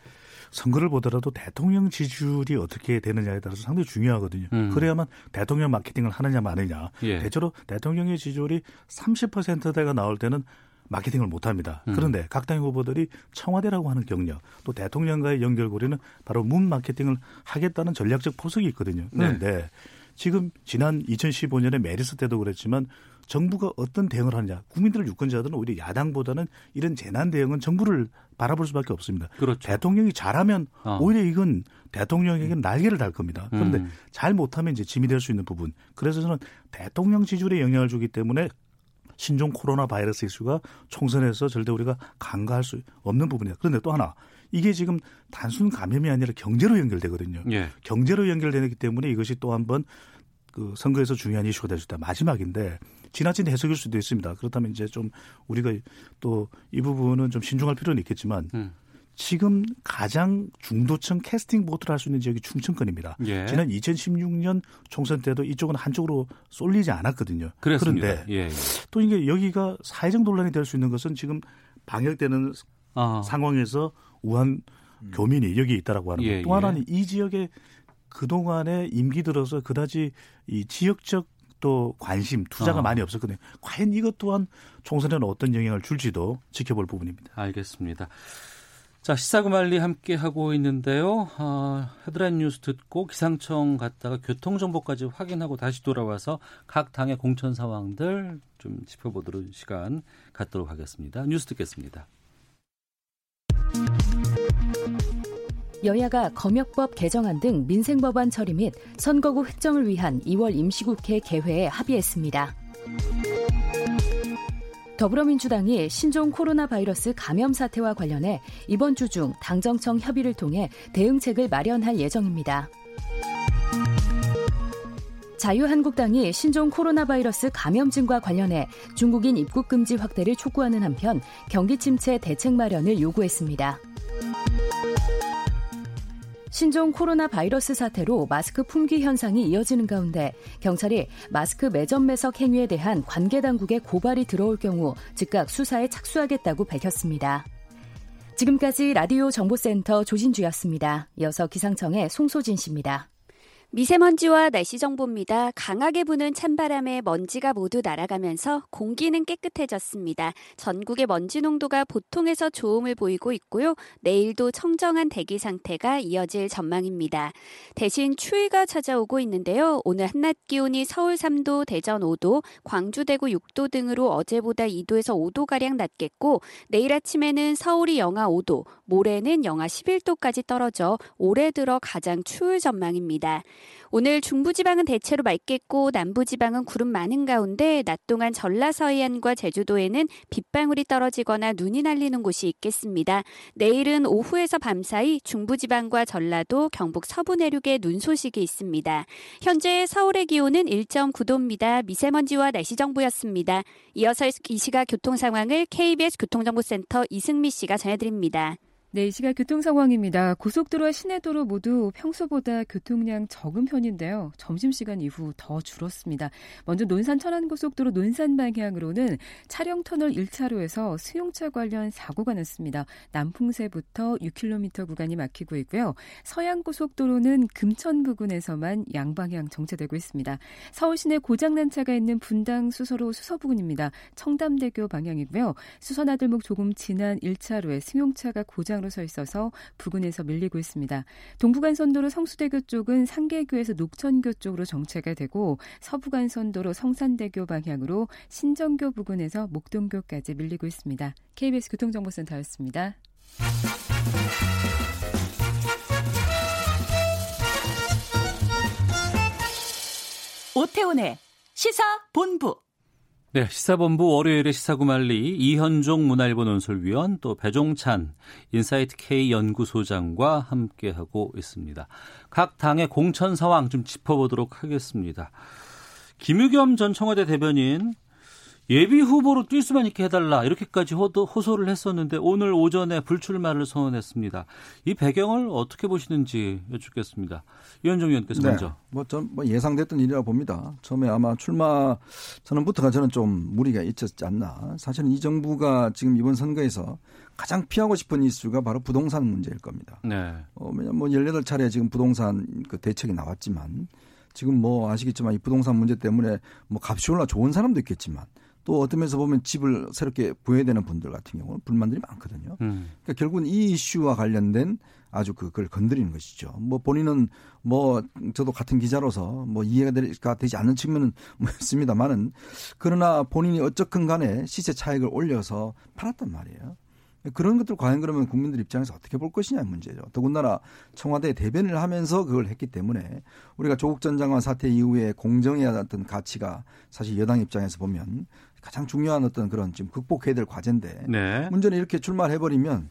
선거를 보더라도 대통령 지지율이 어떻게 되느냐에 따라서 상당히 중요하거든요. 음. 그래야만 대통령 마케팅을 하느냐 마느냐. 예. 대체로 대통령의 지지율이 30%대가 나올 때는 마케팅을 못 합니다. 음. 그런데 각당 후보들이 청와대라고 하는 경력, 또 대통령과의 연결고리는 바로 문 마케팅을 하겠다는 전략적 포석이 있거든요. 네. 그런데 지금 지난 2015년에 메르스 때도 그랬지만 정부가 어떤 대응을 하느냐. 국민들 유권자들은 오히려 야당보다는 이런 재난 대응은 정부를 바라볼 수밖에 없습니다. 그렇죠. 대통령이 잘하면 어. 오히려 이건 대통령에게는 날개를 달 겁니다. 그런데 음. 잘 못하면 이제 짐이 될 수 있는 부분. 그래서 저는 대통령 지지율에 영향을 주기 때문에 신종 코로나 바이러스 이슈가 총선에서 절대 우리가 간과할 수 없는 부분이다. 그런데 또 하나 이게 지금 단순 감염이 아니라 경제로 연결되거든요. 예. 경제로 연결되기 때문에 이것이 또 한번 그 선거에서 중요한 이슈가 될 수 있다. 마지막인데 지나친 해석일 수도 있습니다. 그렇다면 이제 좀 우리가 또 이 부분은 좀 신중할 필요는 있겠지만 음. 지금 가장 중도층 캐스팅 보트를 할 수 있는 지역이 충청권입니다. 예. 지난 2016년 총선 때도 이쪽은 한쪽으로 쏠리지 않았거든요. 그랬습니다. 그런데 예. 예. 또 이게 여기가 사회적 논란이 될 수 있는 것은 지금 방역되는 아. 상황에서 우한 교민이 여기 있다라고 하는 것. 예, 또 예. 하나는 이 지역에 그동안에 임기 들어서 그다지 이 지역적 또 관심, 투자가 어. 많이 없었거든요. 과연 이것 또한 총선에는 어떤 영향을 줄지도 지켜볼 부분입니다. 알겠습니다. 자, 시사구말리 함께 하고 있는데요. 어, 헤드라인 뉴스 듣고 기상청 갔다가 교통정보까지 확인하고 다시 돌아와서 각 당의 공천 상황들 좀 짚어보도록 시간 갖도록 하겠습니다. 뉴스 듣겠습니다. 여야가 검역법 개정안 등 민생법안 처리 및 선거구 획정을 위한 2월 임시국회 개회에 합의했습니다. 더불어민주당이 신종 코로나 바이러스 감염 사태와 관련해 이번 주 중 당정청 협의를 통해 대응책을 마련할 예정입니다. 자유한국당이 신종 코로나 바이러스 감염증과 관련해 중국인 입국 금지 확대를 촉구하는 한편 경기 침체 대책 마련을 요구했습니다. 신종 코로나 바이러스 사태로 마스크 품귀 현상이 이어지는 가운데 경찰이 마스크 매점 매석 행위에 대한 관계 당국의 고발이 들어올 경우 즉각 수사에 착수하겠다고 밝혔습니다. 지금까지 라디오 정보센터 조진주였습니다. 이어서 기상청의 송소진 씨입니다. 미세먼지와 날씨 정보입니다. 강하게 부는 찬바람에 먼지가 모두 날아가면서 공기는 깨끗해졌습니다. 전국의 먼지 농도가 보통에서 좋음을 보이고 있고요. 내일도 청정한 대기 상태가 이어질 전망입니다. 대신 추위가 찾아오고 있는데요. 오늘 한낮 기온이 서울 3도, 대전 5도, 광주 대구 6도 등으로 어제보다 2도에서 5도가량 낮겠고 내일 아침에는 서울이 영하 5도, 모레는 영하 11도까지 떨어져 올해 들어 가장 추울 전망입니다. 오늘 중부지방은 대체로 맑겠고 남부지방은 구름 많은 가운데 낮 동안 전라 서해안과 제주도에는 빗방울이 떨어지거나 눈이 날리는 곳이 있겠습니다. 내일은 오후에서 밤 사이 중부지방과 전라도, 경북 서부 내륙에 눈 소식이 있습니다. 현재 서울의 기온은 1.9도입니다. 미세먼지와 날씨 정보였습니다. 이어서 이 시각 교통 상황을 KBS 교통정보센터 이승미 씨가 전해드립니다. 네, 이 시각 교통 상황입니다. 고속도로와 시내도로 모두 평소보다 교통량 적은 편인데요. 점심시간 이후 더 줄었습니다. 먼저 논산 천안고속도로 논산 방향으로는 차량 터널 1차로에서 수용차 관련 사고가 났습니다. 남풍세부터 6km 구간이 막히고 있고요. 서양고속도로는 금천 부근에서만 양방향 정체되고 있습니다. 서울 시내 고장난 차가 있는 분당 수서로 수서 부근입니다. 청담대교 방향이고요. 수서나들목 조금 지난 1차로에 승용차가 고장 으로 서 있어서 부근에서 밀리고 있습니다. 동부간선도로 성수대교 쪽은 상계교에서 녹천교 쪽으로 정체가 되고 서부간선도로 성산대교 방향으로 신정교 부근에서 목동교까지 밀리고 있습니다. KBS 교통정보센터였습니다. 오태훈의 시사 본부 네, 시사본부 월요일에 시사구말리 이현종 문화일보 논설위원 또 배종찬 인사이트 K 연구소장과 함께하고 있습니다. 각 당의 공천 상황 좀 짚어보도록 하겠습니다. 김의겸 전 청와대 대변인 예비 후보로 뛸 수만 있게 해달라 이렇게까지 호소를 했었는데 오늘 오전에 불출마를 선언했습니다. 이 배경을 어떻게 보시는지 여쭙겠습니다. 이현정 의원께서 네. 먼저. 뭐전 뭐 예상됐던 일이라고 봅니다. 처음에 아마 출마 선언부터가 저는 좀 무리가 있었지 않나. 사실은 이 정부가 지금 이번 선거에서 가장 피하고 싶은 이슈가 바로 부동산 문제일 겁니다. 네. 어, 왜냐면 뭐 18차례 지금 부동산 그 대책이 나왔지만 지금 뭐 아시겠지만 이 부동산 문제 때문에 뭐 값이 올라 좋은 사람도 있겠지만 또 어떤 면에서 보면 집을 새롭게 구해야 되는 분들 같은 경우는 불만들이 많거든요. 음. 그러니까 결국은 이 이슈와 관련된 아주 그걸 건드리는 것이죠. 뭐 본인은 뭐 저도 같은 기자로서 뭐 이해가 되지 않는 측면은 뭐 있습니다만은 그러나 본인이 어쨌건 간에 시세 차익을 올려서 팔았단 말이에요. 그런 것들 과연 그러면 국민들 입장에서 어떻게 볼 것이냐 문제죠. 더군다나 청와대 대변을 하면서 그걸 했기 때문에 우리가 조국 전 장관 사태 이후에 공정의 어떤 가치가 사실 여당 입장에서 보면 가장 중요한 어떤 그런 지금 극복해야 될 과제인데 네. 문제는 이렇게 출마를 해버리면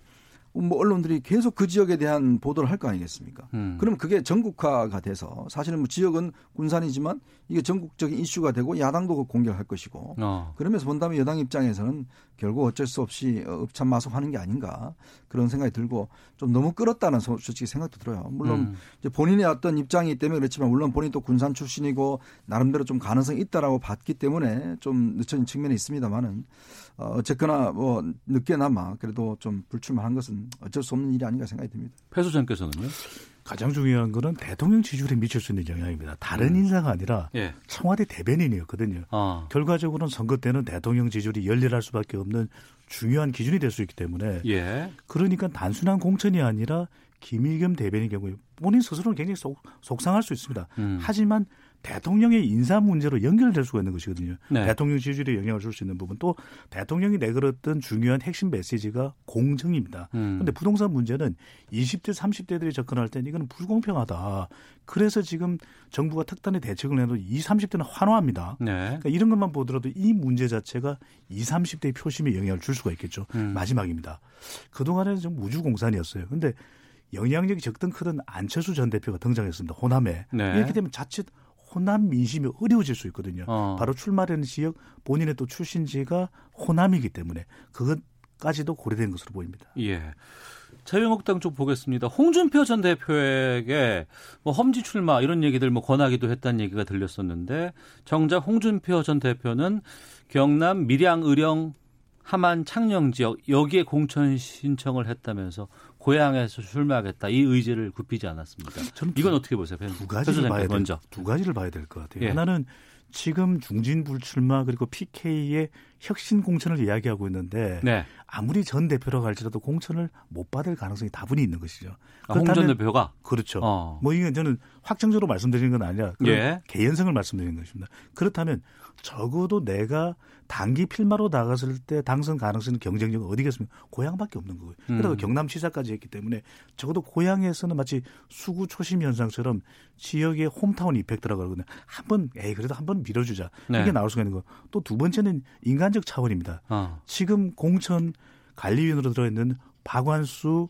뭐 언론들이 계속 그 지역에 대한 보도를 할 거 아니겠습니까? 음. 그럼 그게 전국화가 돼서 사실은 뭐 지역은 군산이지만 이게 전국적인 이슈가 되고 야당도 그 공격할 것이고 어. 그러면서 본다면 여당 입장에서는 결국 어쩔 수 없이 읍참마속하는 게 아닌가 그런 생각이 들고 좀 너무 끌었다는 솔직히 생각도 들어요. 물론 음. 이제 본인의 어떤 입장이기 때문에 그렇지만 물론 본인 또 군산 출신이고 나름대로 좀 가능성이 있다라고 봤기 때문에 좀 늦춰진 측면이 있습니다만은 어, 어쨌거나 뭐 늦게나마 그래도 좀 불출마한 것은 어쩔 수 없는 일이 아닌가 생각이 듭니다. 패 소장께서는요? 가장 중요한 거는 대통령 지지율에 미칠 수 있는 영향입니다. 다른 음. 인사가 아니라 예. 청와대 대변인이었거든요. 어. 결과적으로는 선거 때는 대통령 지지율이 열렬할 수밖에 없는 중요한 기준이 될 수 있기 때문에 예. 그러니까 단순한 공천이 아니라 김의겸 대변인 경우에 본인 스스로는 굉장히 속, 속상할 수 있습니다. 음. 하지만 대통령의 인사 문제로 연결될 수가 있는 것이거든요. 네. 대통령 지지율에 영향을 줄 수 있는 부분 또 대통령이 내걸었던 중요한 핵심 메시지가 공정입니다. 음. 그런데 부동산 문제는 20대 30대들이 접근할 때는 이거는 불공평하다. 그래서 지금 정부가 특단의 대책을 내도 20, 30대는 환호합니다. 네. 그러니까 이런 것만 보더라도 이 문제 자체가 20, 30대의 표심에 영향을 줄 수가 있겠죠. 음. 마지막입니다. 그동안에는 좀 우주공산이었어요. 근데 영향력이 적든 크든 안철수 전 대표가 등장했습니다. 호남에. 네. 이렇게 되면 자칫 호남 민심이 어려워질 수 있거든요. 어. 바로 출마되는 지역 본인의 또 출신지가 호남이기 때문에 그것까지도 고려된 것으로 보입니다. 예. 자유한국당 쪽 보겠습니다. 홍준표 전 대표에게 뭐 험지 출마 이런 얘기들 뭐 권하기도 했다는 얘기가 들렸었는데 정작 홍준표 전 대표는 경남 밀양 의령 함안 창녕 지역 여기에 공천 신청을 했다면서 고향에서 출마하겠다 이 의지를 굽히지 않았습니다. 저는 이건 어떻게 보세요? 두 가지를 봐야 될, 먼저 두 가지를 봐야 될 것 같아요. 예. 하나는 지금 중진 불출마 그리고 PK의 혁신 공천을 이야기하고 있는데 네. 아무리 전 대표라고 할지라도 공천을 못 받을 가능성이 다분히 있는 것이죠. 아, 홍전 대표가 그렇죠. 어. 뭐 이건 저는 확정적으로 말씀드리는 건 아니라 예. 개연성을 말씀드리는 것입니다. 그렇다면 적어도 내가 단기 필마로 나갔을 때 당선 가능성은 경쟁력은 어디겠습니까? 고향밖에 없는 거고요. 음. 경남시사까지 했기 때문에 적어도 고향에서는 마치 수구 초심 현상처럼 지역의 홈타운 이펙트라고 그러거든요. 한번 에이 그래도 한번 밀어주자 네. 이게 나올 수가 있는 거. 또 두 번째는 인간 적 차원입니다. 어. 지금 공천 관리위원으로 들어있는 박완수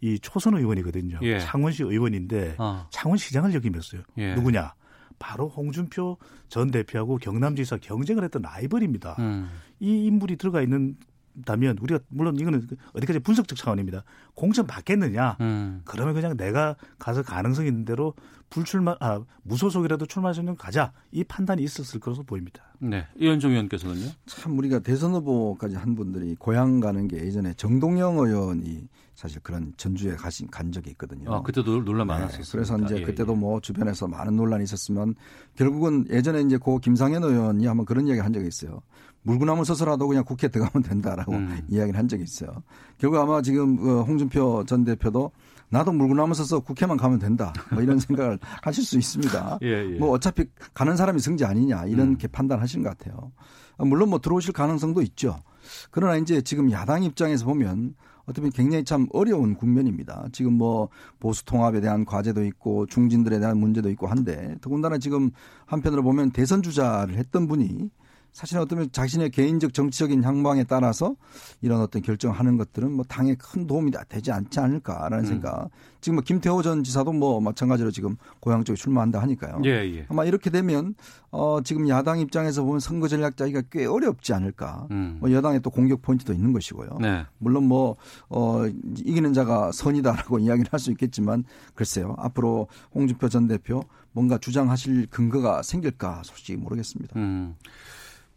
이 초선 의원이거든요. 예. 창원시 의원인데 어. 창원시장을 역임했어요. 예. 누구냐? 바로 홍준표 전 대표하고 경남지사 경쟁을 했던 라이벌입니다. 음. 이 인물이 들어가 있는 다면 우리가 물론 이거는 어디까지 분석적 차원입니다. 공천 받겠느냐? 음. 그러면 그냥 내가 가서 가능성 있는 대로 불출마 아 무소속이라도 출마할 수 있는 가자 이 판단이 있었을 것으로 보입니다. 네. 이현종 의원께서는요? 참 우리가 대선 후보까지 한 분들이 고향 가는 게 예전에 정동영 의원이 사실 그런 전주에 가신 간 적이 있거든요. 아, 그때도 논란 네, 많았었어요. 그래서 이제 예, 그때도 예. 뭐 주변에서 많은 논란이 있었으면 결국은 예전에 이제 고 김상현 의원이 한번 그런 이야기 한 적이 있어요. 물구나무 서서라도 그냥 국회 들어가면 된다라고 음. 이야기를 한 적이 있어요. 결국 아마 지금 그 홍준표 전 대표도 나도 물구나무 서서 국회만 가면 된다. 뭐 이런 생각을 하실 수 있습니다. 예, 예. 뭐 어차피 가는 사람이 승지 아니냐 이렇게 음. 판단하시는 것 같아요. 물론 뭐 들어오실 가능성도 있죠. 그러나 이제 지금 야당 입장에서 보면 어떻게 보면 굉장히 참 어려운 국면입니다. 지금 뭐 보수 통합에 대한 과제도 있고 중진들에 대한 문제도 있고 한데 더군다나 지금 한편으로 보면 대선 주자를 했던 분이 사실은 어쩌면 자신의 개인적 정치적인 향방에 따라서 이런 어떤 결정하는 것들은 뭐 당에 큰 도움이 되지 않지 않을까라는 음. 생각. 지금 뭐 김태호 전 지사도 뭐 마찬가지로 지금 고향 쪽에 출마한다 하니까요. 예, 예. 아마 이렇게 되면 어 지금 야당 입장에서 보면 선거 전략 짜기가 꽤 어렵지 않을까. 음. 뭐 여당의 또 공격 포인트도 있는 것이고요. 네. 물론 뭐, 어, 이기는 자가 선이다라고 이야기를 할 수 있겠지만 글쎄요. 앞으로 홍준표 전 대표 뭔가 주장하실 근거가 생길까 솔직히 모르겠습니다. 음.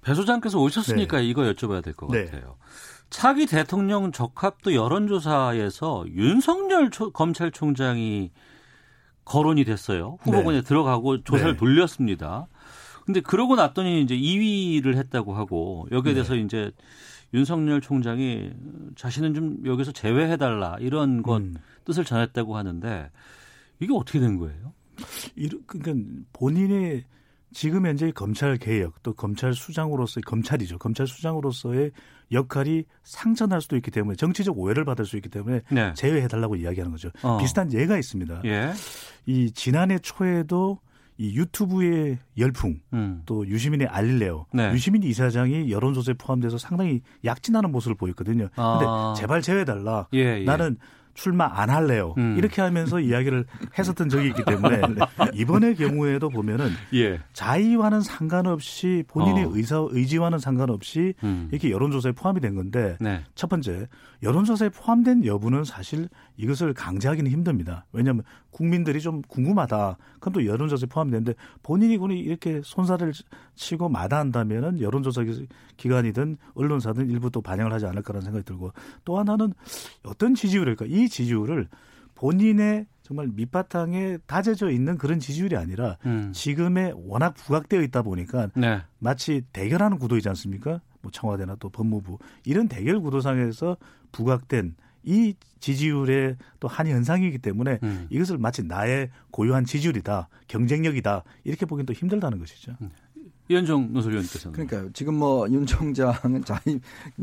배 소장께서 오셨으니까 이거 여쭤봐야 될것 네. 같아요. 차기 대통령 적합도 여론조사에서 윤석열 초- 검찰총장이 거론이 됐어요. 후보군에 들어가고 조사를 네. 돌렸습니다. 근데 그러고 났더니 이제 2위를 했다고 하고 여기에 대해서 네. 이제 윤석열 총장이 자신은 좀 여기서 제외해달라 이런 것 음. 뜻을 전했다고 하는데 이게 어떻게 된 거예요? 그러니까 본인의 지금 현재 검찰 개혁 또 검찰 수장으로서의 검찰이죠. 검찰 수장으로서의 역할이 상전할 수도 있기 때문에 정치적 오해를 받을 수 있기 때문에 네. 제외해달라고 이야기하는 거죠. 어. 비슷한 예가 있습니다. 예. 이 지난해 초에도 이 유튜브의 열풍 음. 또 유시민의 알릴레오 네. 유시민 이사장이 여론조사에 포함돼서 상당히 약진하는 모습을 보였거든요. 근데 아. 제발 제외해달라. 예, 예. 나는 출마 안 할래요. 음. 이렇게 하면서 이야기를 했었던 적이 있기 때문에 이번의 경우에도 보면은 예. 자의와는 상관없이 본인의 어. 의사 의지와는 상관없이 음. 이렇게 여론조사에 포함이 된 건데 네. 첫 번째 여론조사에 포함된 여부는 사실 이것을 강제하기는 힘듭니다. 왜냐하면 국민들이 좀 궁금하다. 그럼 또 여론조사에 포함이 되는데 본인이 군이 이렇게 손살을 치고 마다한다면은 여론조사 기관이든 언론사든 일부 또 반영을 하지 않을 까라는 생각이 들고 또 하나는 어떤 지지율일까? 이 지지율을 본인의 정말 밑바탕에 다져져 있는 그런 지지율이 아니라 음. 지금의 워낙 부각되어 있다 보니까 네. 마치 대결하는 구도이지 않습니까? 뭐 청와대나 또 법무부 이런 대결 구도상에서 부각된 이 지지율의 또한 현상이기 때문에 음. 이것을 마치 나의 고유한 지지율이다, 경쟁력이다 이렇게 보기는 또 힘들다는 것이죠. 이현정 노설위원께서는 그러니까요. 지금 뭐 윤 총장은 자의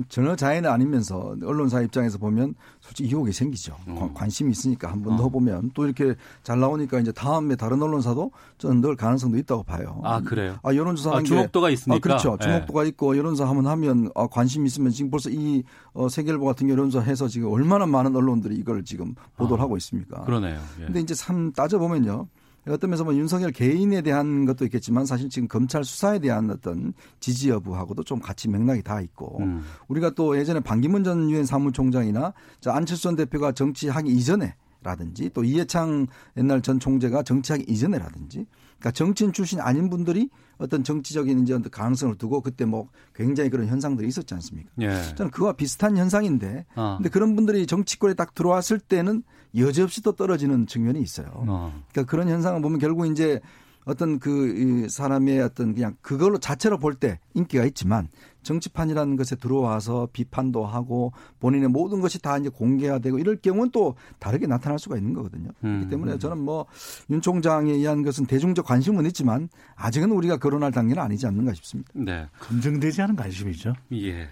전혀 자의는 아니면서 언론사 입장에서 보면 솔직히 유혹이 생기죠. 관- 관심이 있으니까 한 번더 어. 보면 또 이렇게 잘 나오니까 이제 다음에 다른 언론사도 저는 늘 가능성도 있다고 봐요. 아 그래요. 아 여론조사 아, 하는 게- 주목도가 있으니까. 아, 그렇죠. 예. 주목도가 있고 여론조사 한번 하면 아, 관심 있으면 지금 벌써 이 어, 세계일보 같은 여론조사 해서 지금 얼마나 많은 언론들이 이걸 지금 보도를 아, 하고 있습니까? 그러네요. 예. 근데 이제 참 따져 보면요. 어떤 면에서 뭐 윤석열 개인에 대한 것도 있겠지만 사실 지금 검찰 수사에 대한 어떤 지지 여부하고도 좀 같이 맥락이 다 있고 음. 우리가 또 예전에 반기문 전 유엔 사무총장이나 저 안철수 전 대표가 정치하기 이전에 라든지 또 이해창 옛날 전 총재가 정치하기 이전에라든지 그러니까 정치인 출신이 아닌 분들이 어떤 정치적인 이제 어떤 가능성을 두고 그때 뭐 굉장히 그런 현상들이 있었지 않습니까? 예. 저는 그와 비슷한 현상인데 아. 근데 그런 분들이 정치권에 딱 들어왔을 때는 여지없이 또 떨어지는 측면이 있어요. 어. 그러니까 그런 현상을 보면 결국 이제 어떤 그이 사람의 어떤 그냥 그걸로 자체로 볼 때 인기가 있지만 정치판이라는 것에 들어와서 비판도 하고 본인의 모든 것이 다 이제 공개가 되고 이럴 경우는 또 다르게 나타날 수가 있는 거거든요. 음. 그렇기 때문에 저는 뭐 윤 총장에 의한 것은 대중적 관심은 있지만 아직은 우리가 거론할 단계는 아니지 않는가 싶습니다. 네. 검증되지 않은 관심이죠. 예.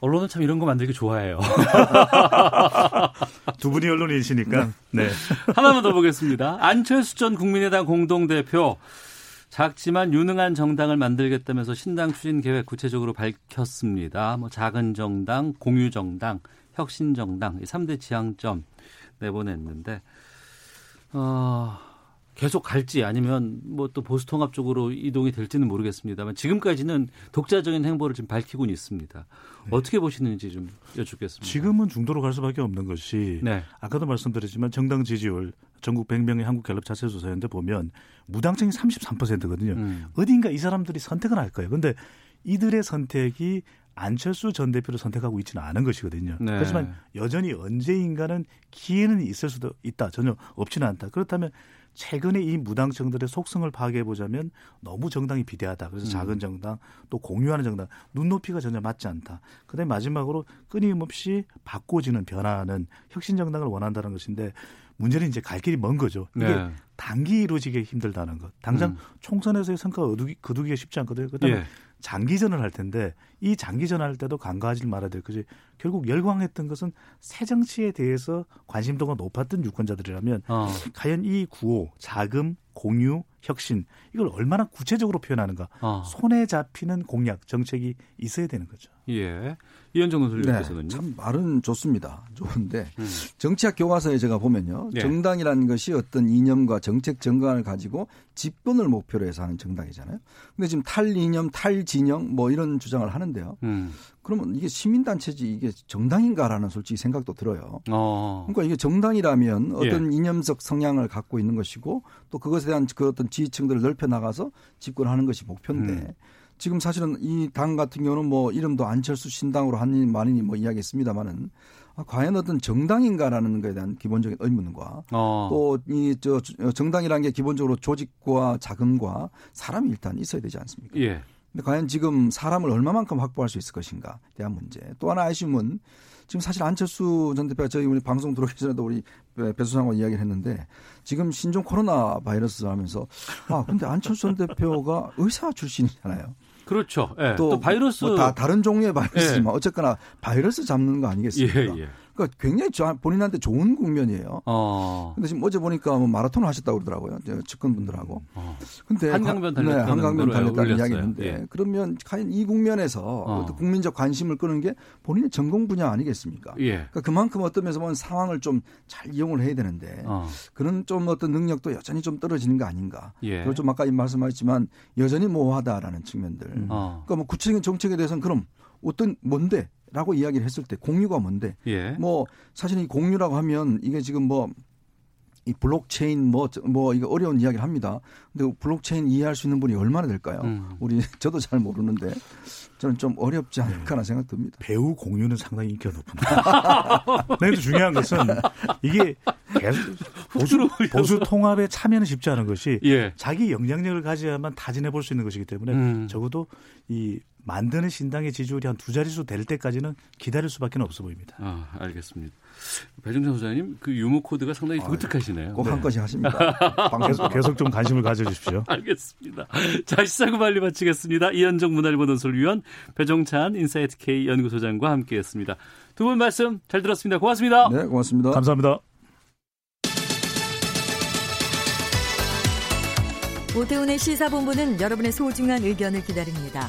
언론은 참 이런 거 만들기 좋아해요. 두 분이 언론이시니까. 네. 하나만 더 보겠습니다. 안철수 전 국민의당 공동대표 작지만 유능한 정당을 만들겠다면서 신당 추진 계획 구체적으로 밝혔습니다. 뭐 작은 정당, 공유 정당, 혁신 정당 이 3대 지향점 내보냈는데 어, 계속 갈지 아니면 뭐 또 보수 통합 쪽으로 이동이 될지는 모르겠습니다만 지금까지는 독자적인 행보를 지금 밝히고는 있습니다. 어떻게 보시는지 좀 여쭙겠습니다. 지금은 중도로 갈 수밖에 없는 것이 네. 아까도 말씀드렸지만 정당 지지율 전국 100명의 한국 갤럽 자체 조사였는데 보면 무당층이 33%거든요. 음. 어딘가 이 사람들이 선택을 할 거예요. 근데 이들의 선택이 안철수 전 대표를 선택하고 있지는 않은 것이거든요. 네. 하지만 여전히 언제인가는 기회는 있을 수도 있다. 전혀 없지는 않다. 그렇다면 최근에 이 무당층들의 속성을 파악해 보자면 너무 정당이 비대하다. 그래서 음. 작은 정당 또 공유하는 정당 눈높이가 전혀 맞지 않다. 그다음에 마지막으로 끊임없이 바꿔지는 변화는 혁신 정당을 원한다는 것인데 문제는 이제 갈 길이 먼 거죠. 이게 네. 단기 이루어지기 힘들다는 것. 당장 음. 총선에서의 성과가 거두기, 거두기가 쉽지 않거든요. 그다음에 예. 장기전을 할 텐데 이 장기전 할 때도 간과하지 말아야 될 것이 결국 열광했던 것은 새 정치에 대해서 관심도가 높았던 유권자들이라면 어. 과연 이 구호 자금 공유 혁신 이걸 얼마나 구체적으로 표현하는가 어. 손에 잡히는 공약 정책이 있어야 되는 거죠. 예. 이현정 네, 선생님께서는요. 참 말은 좋습니다. 좋은데 음. 정치학 교과서에 제가 보면요. 네. 정당이라는 것이 어떤 이념과 정책 정강을 가지고 집권을 목표로 해서 하는 정당이잖아요. 근데 지금 탈이념, 탈진영 뭐 이런 주장을 하는데요. 음. 그러면 이게 시민단체지 이게 정당인가라는 솔직히 생각도 들어요. 어. 그러니까 이게 정당이라면 예. 어떤 이념적 성향을 갖고 있는 것이고 또 그것에 대한 그 어떤 지지층들을 넓혀 나가서 집권하는 것이 목표인데 음. 지금 사실은 이 당 같은 경우는 뭐 이름도 안철수 신당으로 한니 많이 뭐 이야기했습니다마는 아, 과연 어떤 정당인가라는 것에 대한 기본적인 의문과 어. 또이 저 정당이라는 게 기본적으로 조직과 자금과 사람이 일단 있어야 되지 않습니까? 예. 근데 과연 지금 사람을 얼마만큼 확보할 수 있을 것인가 대한 문제. 또 하나 아쉬움은 지금 사실 안철수 전 대표가 저희 우리 방송 들어오기 전에도 우리 배수상과 이야기를 했는데 지금 신종 코로나 바이러스 하면서 아 근데 안철수 전 대표가 의사 출신이잖아요. 그렇죠. 예. 또, 바이러스 뭐 다 다른 종류의 바이러스지만 예. 어쨌거나 바이러스 잡는 거 아니겠습니까? 예, 예. 그러니까 굉장히 저- 본인한테 좋은 국면이에요. 어. 근데 지금 어제 보니까 뭐 마라톤을 하셨다고 그러더라고요. 저 측근분들하고. 어. 근데 한강변 과- 네, 달렸다는 한강변 달렸다는. 이야기했는데 예. 그러면 과연 이 국면에서 어. 국민적 관심을 끄는 게 본인의 전공 분야 아니겠습니까? 예. 그러니까 그만큼 어떤 면에서 보면 상황을 좀 잘 이용을 해야 되는데 어. 그런 좀 어떤 능력도 여전히 좀 떨어지는 거 아닌가. 예. 그리고 좀 아까 말씀하셨지만 여전히 모호하다라는 측면들. 어. 그러니까 뭐 구체적인 정책에 대해서는 그럼 어떤 뭔데? 라고 이야기를 했을 때 공유가 뭔데? 예. 뭐 사실 이 공유라고 하면 이게 지금 뭐 이 블록체인 뭐뭐 이거 어려운 이야기를 합니다. 근데 블록체인 이해할 수 있는 분이 얼마나 될까요? 음. 우리 저도 잘 모르는데 저는 좀 어렵지 않을까 하는 생각 듭니다. 배우 공유는 상당히 인기가 높습니다. 근데 중요한 것은 이게 계속 보수, 보수 통합에 참여는 쉽지 않은 것이 예. 자기 영향력을 가져야만 타진해 볼 수 있는 것이기 때문에 음. 적어도 이 만드는 신당의 지지율이 한 두 자릿수 될 때까지는 기다릴 수밖에 없어 보입니다. 아, 알겠습니다. 배정찬 소장님, 그 유무 코드가 상당히 독특하시네요. 꼭한 네. 건씩 하십니다. 계속, 계속 좀 관심을 가져주십시오. 알겠습니다. 자, 시사구 말리 마치겠습니다. 이현종 문화일보 논설위원 배종찬 인사이트 K 연구소장과 함께했습니다. 두 분 말씀 잘 들었습니다. 고맙습니다. 네, 고맙습니다. 감사합니다. 오태훈의 시사본부는 여러분의 소중한 의견을 기다립니다.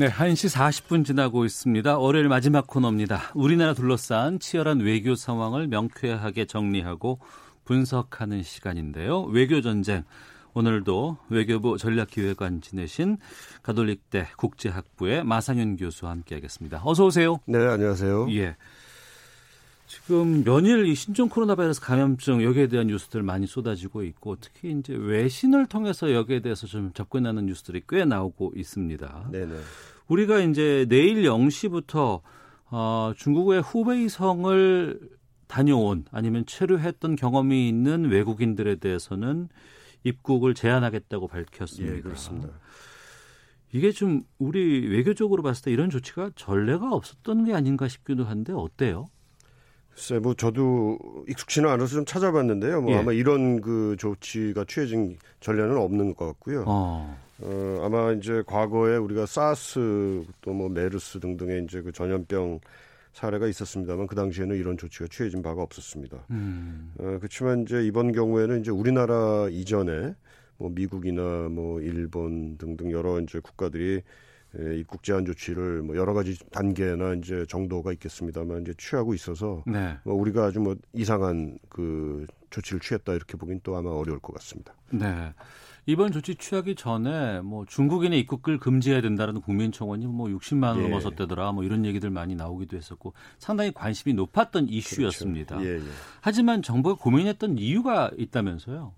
네, 1시 40분 지나고 있습니다. 월요일 마지막 코너입니다. 우리나라 둘러싼 치열한 외교 상황을 명쾌하게 정리하고 분석하는 시간인데요. 외교 전쟁. 오늘도 외교부 전략기획관 지내신 가톨릭대 국제학부의 마상현 교수와 함께하겠습니다. 어서 오세요. 네, 안녕하세요. 예. 지금 연일 이 신종 코로나 바이러스 감염증 여기에 대한 뉴스들 많이 쏟아지고 있고 특히 이제 외신을 통해서 여기에 대해서 좀 접근하는 뉴스들이 꽤 나오고 있습니다. 네네. 우리가 이제 내일 0시부터 어, 중국의 후베이성을 다녀온 아니면 체류했던 경험이 있는 외국인들에 대해서는 입국을 제한하겠다고 밝혔습니다. 예, 그렇습니다. 이게 좀 우리 외교적으로 봤을 때 이런 조치가 전례가 없었던 게 아닌가 싶기도 한데 어때요? 글쎄, 뭐 저도 익숙치는 않아서 좀 찾아봤는데요. 뭐 예. 아마 이런 그 조치가 취해진 전례는 없는 것 같고요. 어. 어, 아마 이제 과거에 우리가 사스 또 뭐 메르스 등등의 이제 그 전염병 사례가 있었습니다만 그 당시에는 이런 조치가 취해진 바가 없었습니다. 음. 어, 그렇지만 이제 이번 경우에는 이제 우리나라 이전에 뭐 미국이나 뭐 일본 등등 여러 이제 국가들이 에, 입국 제한 조치를 뭐 여러 가지 단계나 이제 정도가 있겠습니다만 이제 취하고 있어서 네. 뭐 우리가 아주 뭐 이상한 그 조치를 취했다 이렇게 보긴 또 아마 어려울 것 같습니다. 네. 이번 조치 취하기 전에 뭐 중국인의 입국을 금지해야 된다는 국민청원이 뭐 60만 원 예. 넘어섰다더라 뭐 이런 얘기들 많이 나오기도 했었고 상당히 관심이 높았던 이슈였습니다. 그렇죠. 예, 예. 하지만 정부가 고민했던 이유가 있다면서요?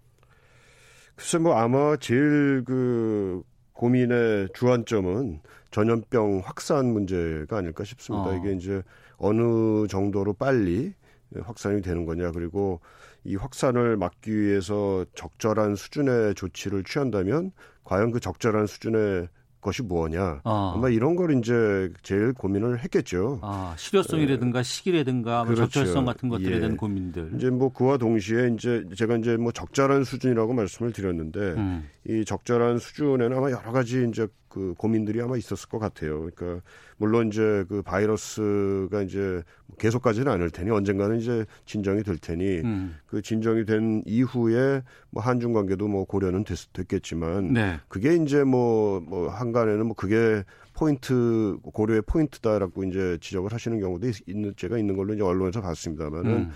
글쎄 뭐 아마 제일 그 고민의 주안점은 전염병 확산 문제가 아닐까 싶습니다. 어. 이게 이제 어느 정도로 빨리 확산이 되는 거냐 그리고 이 확산을 막기 위해서 적절한 수준의 조치를 취한다면 과연 그 적절한 수준의 것이 무엇냐 어. 아마 이런 걸 이제 제일 고민을 했겠죠. 아, 실효성이라든가 시기라든가 뭐 그렇죠. 적절성 같은 것들에 예. 대한 고민들. 이제 뭐 그와 동시에 이제 제가 이제 뭐 적절한 수준이라고 말씀을 드렸는데 음. 이 적절한 수준에는 아마 여러 가지 이제 그 고민들이 아마 있었을 것 같아요. 그러니까 물론 이제 그 바이러스가 이제 계속까지는 않을 테니 언젠가는 이제 진정이 될 테니 음. 그 진정이 된 이후에 뭐 한중 관계도 뭐 고려는 됐, 됐겠지만 네. 그게 이제 뭐뭐 한간에는 뭐 그게 포인트 고려의 포인트다라고 이제 지적을 하시는 경우도 있- 있는 제가 있는 걸로 이제 언론에서 봤습니다만은 음.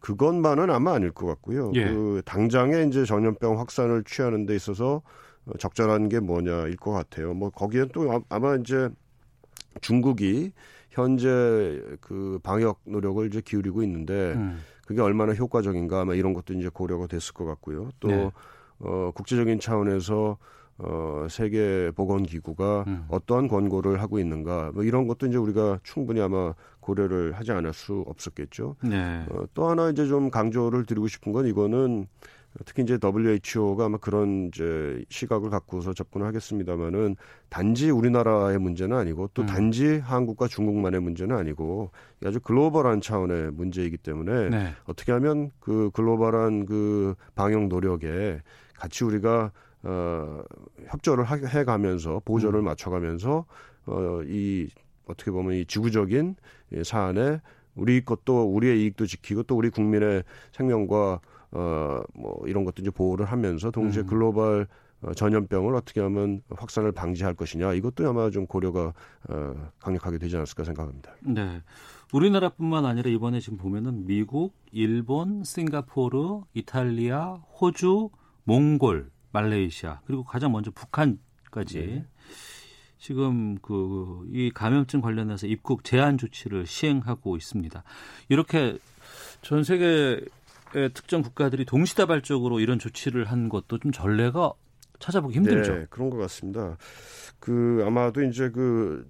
그것만은 아마 아닐 것 같고요. 예. 그 당장에 이제 전염병 확산을 취하는 데 있어서 어, 적절한 게 뭐냐일 것 같아요. 뭐 거기에 또 아- 아마 이제 중국이 현재 그 방역 노력을 이제 기울이고 있는데 음. 그게 얼마나 효과적인가 아마 이런 것도 이제 고려가 됐을 것 같고요. 또 네. 어, 국제적인 차원에서 어, 세계 보건 기구가 음. 어떠한 권고를 하고 있는가 뭐 이런 것도 이제 우리가 충분히 아마 고려를 하지 않을 수 없었겠죠. 네. 어, 또 하나 이제 좀 강조를 드리고 싶은 건 이거는 특히 이제 WHO가 아마 그런 이제 시각을 갖고서 접근을 하겠습니다만은 단지 우리나라의 문제는 아니고 또 음. 단지 한국과 중국만의 문제는 아니고 아주 글로벌한 차원의 문제이기 때문에 네. 어떻게 하면 그 글로벌한 그 방역 노력에 같이 우리가 어 협조를 하- 해가면서 보조를 음. 맞춰가면서 어 이 어떻게 보면 이 지구적인 이 사안에 우리 것도 우리의 이익도 지키고 또 우리 국민의 생명과 어뭐 이런 것도 이제 보호를 하면서 동시에 음. 글로벌 어, 전염병을 어떻게 하면 확산을 방지할 것이냐 이것도 아마 좀 고려가 어, 강력하게 되지 않았을까 생각합니다. 네. 우리나라뿐만 아니라 이번에 지금 보면은 미국, 일본, 싱가포르, 이탈리아, 호주, 몽골, 말레이시아 그리고 가장 먼저 북한까지 네. 지금 그 이 감염증 관련해서 입국 제한 조치를 시행하고 있습니다. 이렇게 전 세계의 특정 국가들이 동시다발적으로 이런 조치를 한 것도 좀 전례가 찾아보기 힘들죠. 네, 그런 것 같습니다. 그 아마도 이제 그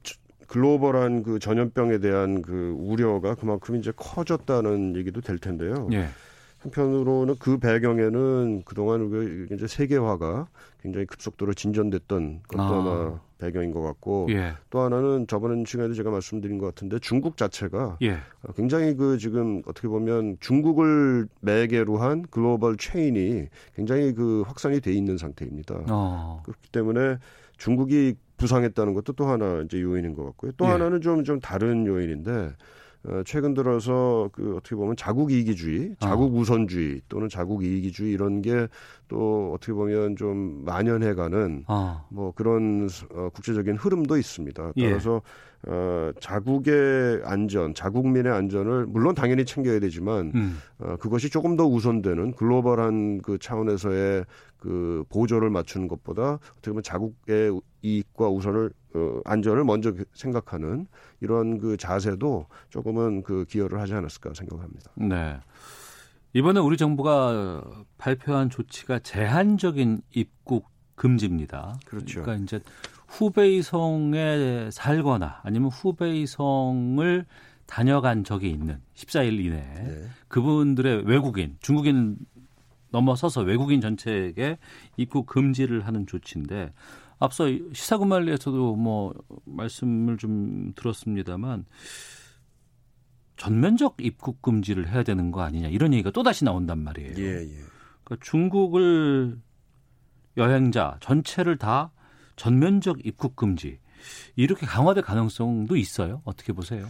글로벌한 그 전염병에 대한 그 우려가 그만큼 이제 커졌다는 얘기도 될 텐데요. 예. 한편으로는 그 배경에는 그동안 그 이제 세계화가 굉장히 급속도로 진전됐던 것도 아. 마 배경인 것 같고 예. 또 하나는 저번 시간에도 제가 말씀드린 것 같은데 중국 자체가 예. 굉장히 그 지금 어떻게 보면 중국을 매개로 한 글로벌 체인이 굉장히 그 확산이 돼 있는 상태입니다. 어. 그렇기 때문에 중국이 부상했다는 것도 또 하나 이제 요인인 것 같고요. 또 예. 하나는 좀좀 다른 요인인데 어, 최근 들어서 그 어떻게 보면 자국 이기주의, 자국 우선주의 또는 자국 이기주의 이런 게또 어떻게 보면 좀 만연해가는 아. 뭐 그런 어, 국제적인 흐름도 있습니다. 예. 따라서 어, 자국의 안전, 자국민의 안전을 물론 당연히 챙겨야 되지만 음. 어, 그것이 조금 더 우선되는 글로벌한 그 차원에서의 그 보조를 맞추는 것보다 어떻게 보면 자국의 이익과 우선을 어, 안전을 먼저 생각하는 이런 그 자세도 조금은 그 기여를 하지 않았을까 생각합니다. 네. 이번에 우리 정부가 발표한 조치가 제한적인 입국 금지입니다. 그렇죠. 그러니까 이제 후베이성에 살거나 아니면 후베이성을 다녀간 적이 있는 14일 이내에 네. 그분들의 외국인, 중국인 넘어서서 외국인 전체에게 입국 금지를 하는 조치인데 앞서 시사구말리에서도 뭐 말씀을 좀 들었습니다만 전면적 입국 금지를 해야 되는 거 아니냐 이런 얘기가 또 다시 나온단 말이에요. 예, 예. 그러니까 중국을 여행자 전체를 다 전면적 입국 금지 이렇게 강화될 가능성도 있어요. 어떻게 보세요?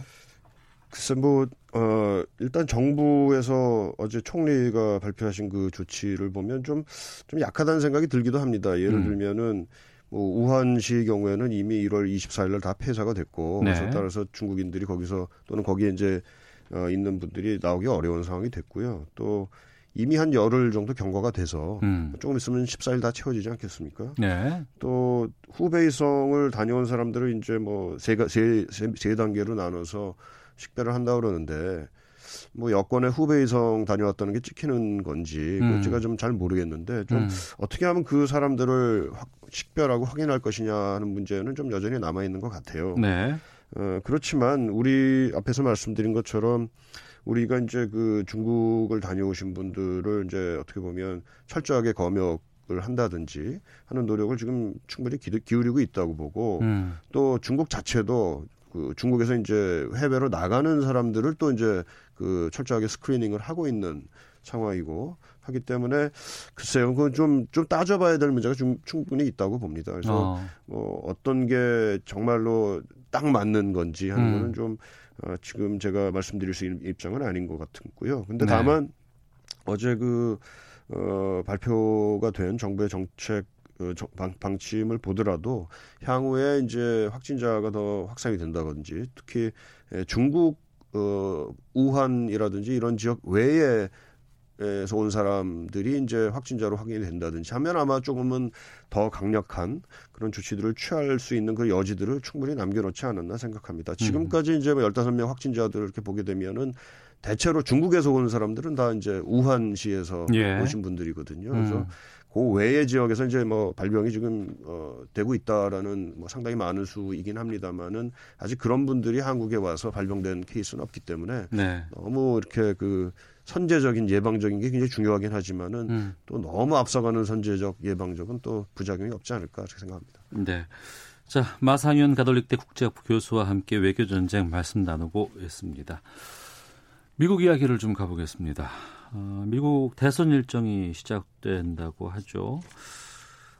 글쎄 뭐 어, 일단 정부에서 어제 총리가 발표하신 그 조치를 보면 좀 좀 약하다는 생각이 들기도 합니다. 예를 음. 들면은 뭐 우한시의 경우에는 이미 1월 24일 날 다 폐사가 됐고 네. 그래서 따라서 중국인들이 거기서 또는 거기에 이제 어, 있는 분들이 나오기 어려운 상황이 됐고요. 또 이미 한 열흘 정도 경과가 돼서 음. 조금 있으면 14일 다 채워지지 않겠습니까? 네. 또 후베이성을 다녀온 사람들을 이제 뭐세세 세, 세 단계로 나눠서 식별을 한다 그러는데 뭐 여권에 후베이성 다녀왔다는 게 찍히는 건지 음. 그 제가 좀 잘 모르겠는데 좀 음. 어떻게 하면 그 사람들을 확, 식별하고 확인할 것이냐 하는 문제는 좀 여전히 남아 있는 것 같아요. 네. 어, 그렇지만 우리 앞에서 말씀드린 것처럼 우리가 이제 그 중국을 다녀오신 분들을 이제 어떻게 보면 철저하게 검역 을 한다든지 하는 노력을 지금 충분히 기, 기울이고 있다고 보고 음. 또 중국 자체도 그 중국에서 이제 해외로 나가는 사람들을 또 이제 그 철저하게 스크리닝을 하고 있는 상황이고 하기 때문에 글쎄요, 그건 좀, 좀 따져봐야 될 문제가 좀 충분히 있다고 봅니다. 그래서 어. 뭐 어떤 게 정말로 딱 맞는 건지 하는 음. 거는 좀 어, 지금 제가 말씀드릴 수 있는 입장은 아닌 것 같고요. 근데 네. 다만 어제 그 어, 발표가 된 정부의 정책 그 정- 방, 방침을 보더라도 향후에 이제 확진자가 더 확산이 된다든지 특히 에, 중국 어, 우한이라든지 이런 지역 외에 에서 온 사람들이 이제 확진자로 확인이 된다든지 하면 아마 조금은 더 강력한 그런 조치들을 취할 수 있는 그 여지들을 충분히 남겨놓지 않았나 생각합니다. 지금까지 이제 뭐 15명 확진자들을 이렇게 보게 되면은 대체로 중국에서 온 사람들은 다 이제 우한시에서 예. 오신 분들이거든요. 그래서 음. 그 외의 지역에서 이제 뭐 발병이 지금 어 되고 있다라는 뭐 상당히 많은 수이긴 합니다만은 아직 그런 분들이 한국에 와서 발병된 케이스는 없기 때문에 네. 너무 이렇게 그 선제적인 예방적인 게 굉장히 중요하긴 하지만은 음. 또 너무 앞서가는 선제적 예방적은 또 부작용이 없지 않을까 그렇게 생각합니다. 네. 자, 마상현 가톨릭대 국제학부 교수와 함께 외교 전쟁 말씀 나누고 있습니다. 미국 이야기를 좀 가보겠습니다. 어, 미국 대선 일정이 시작된다고 하죠.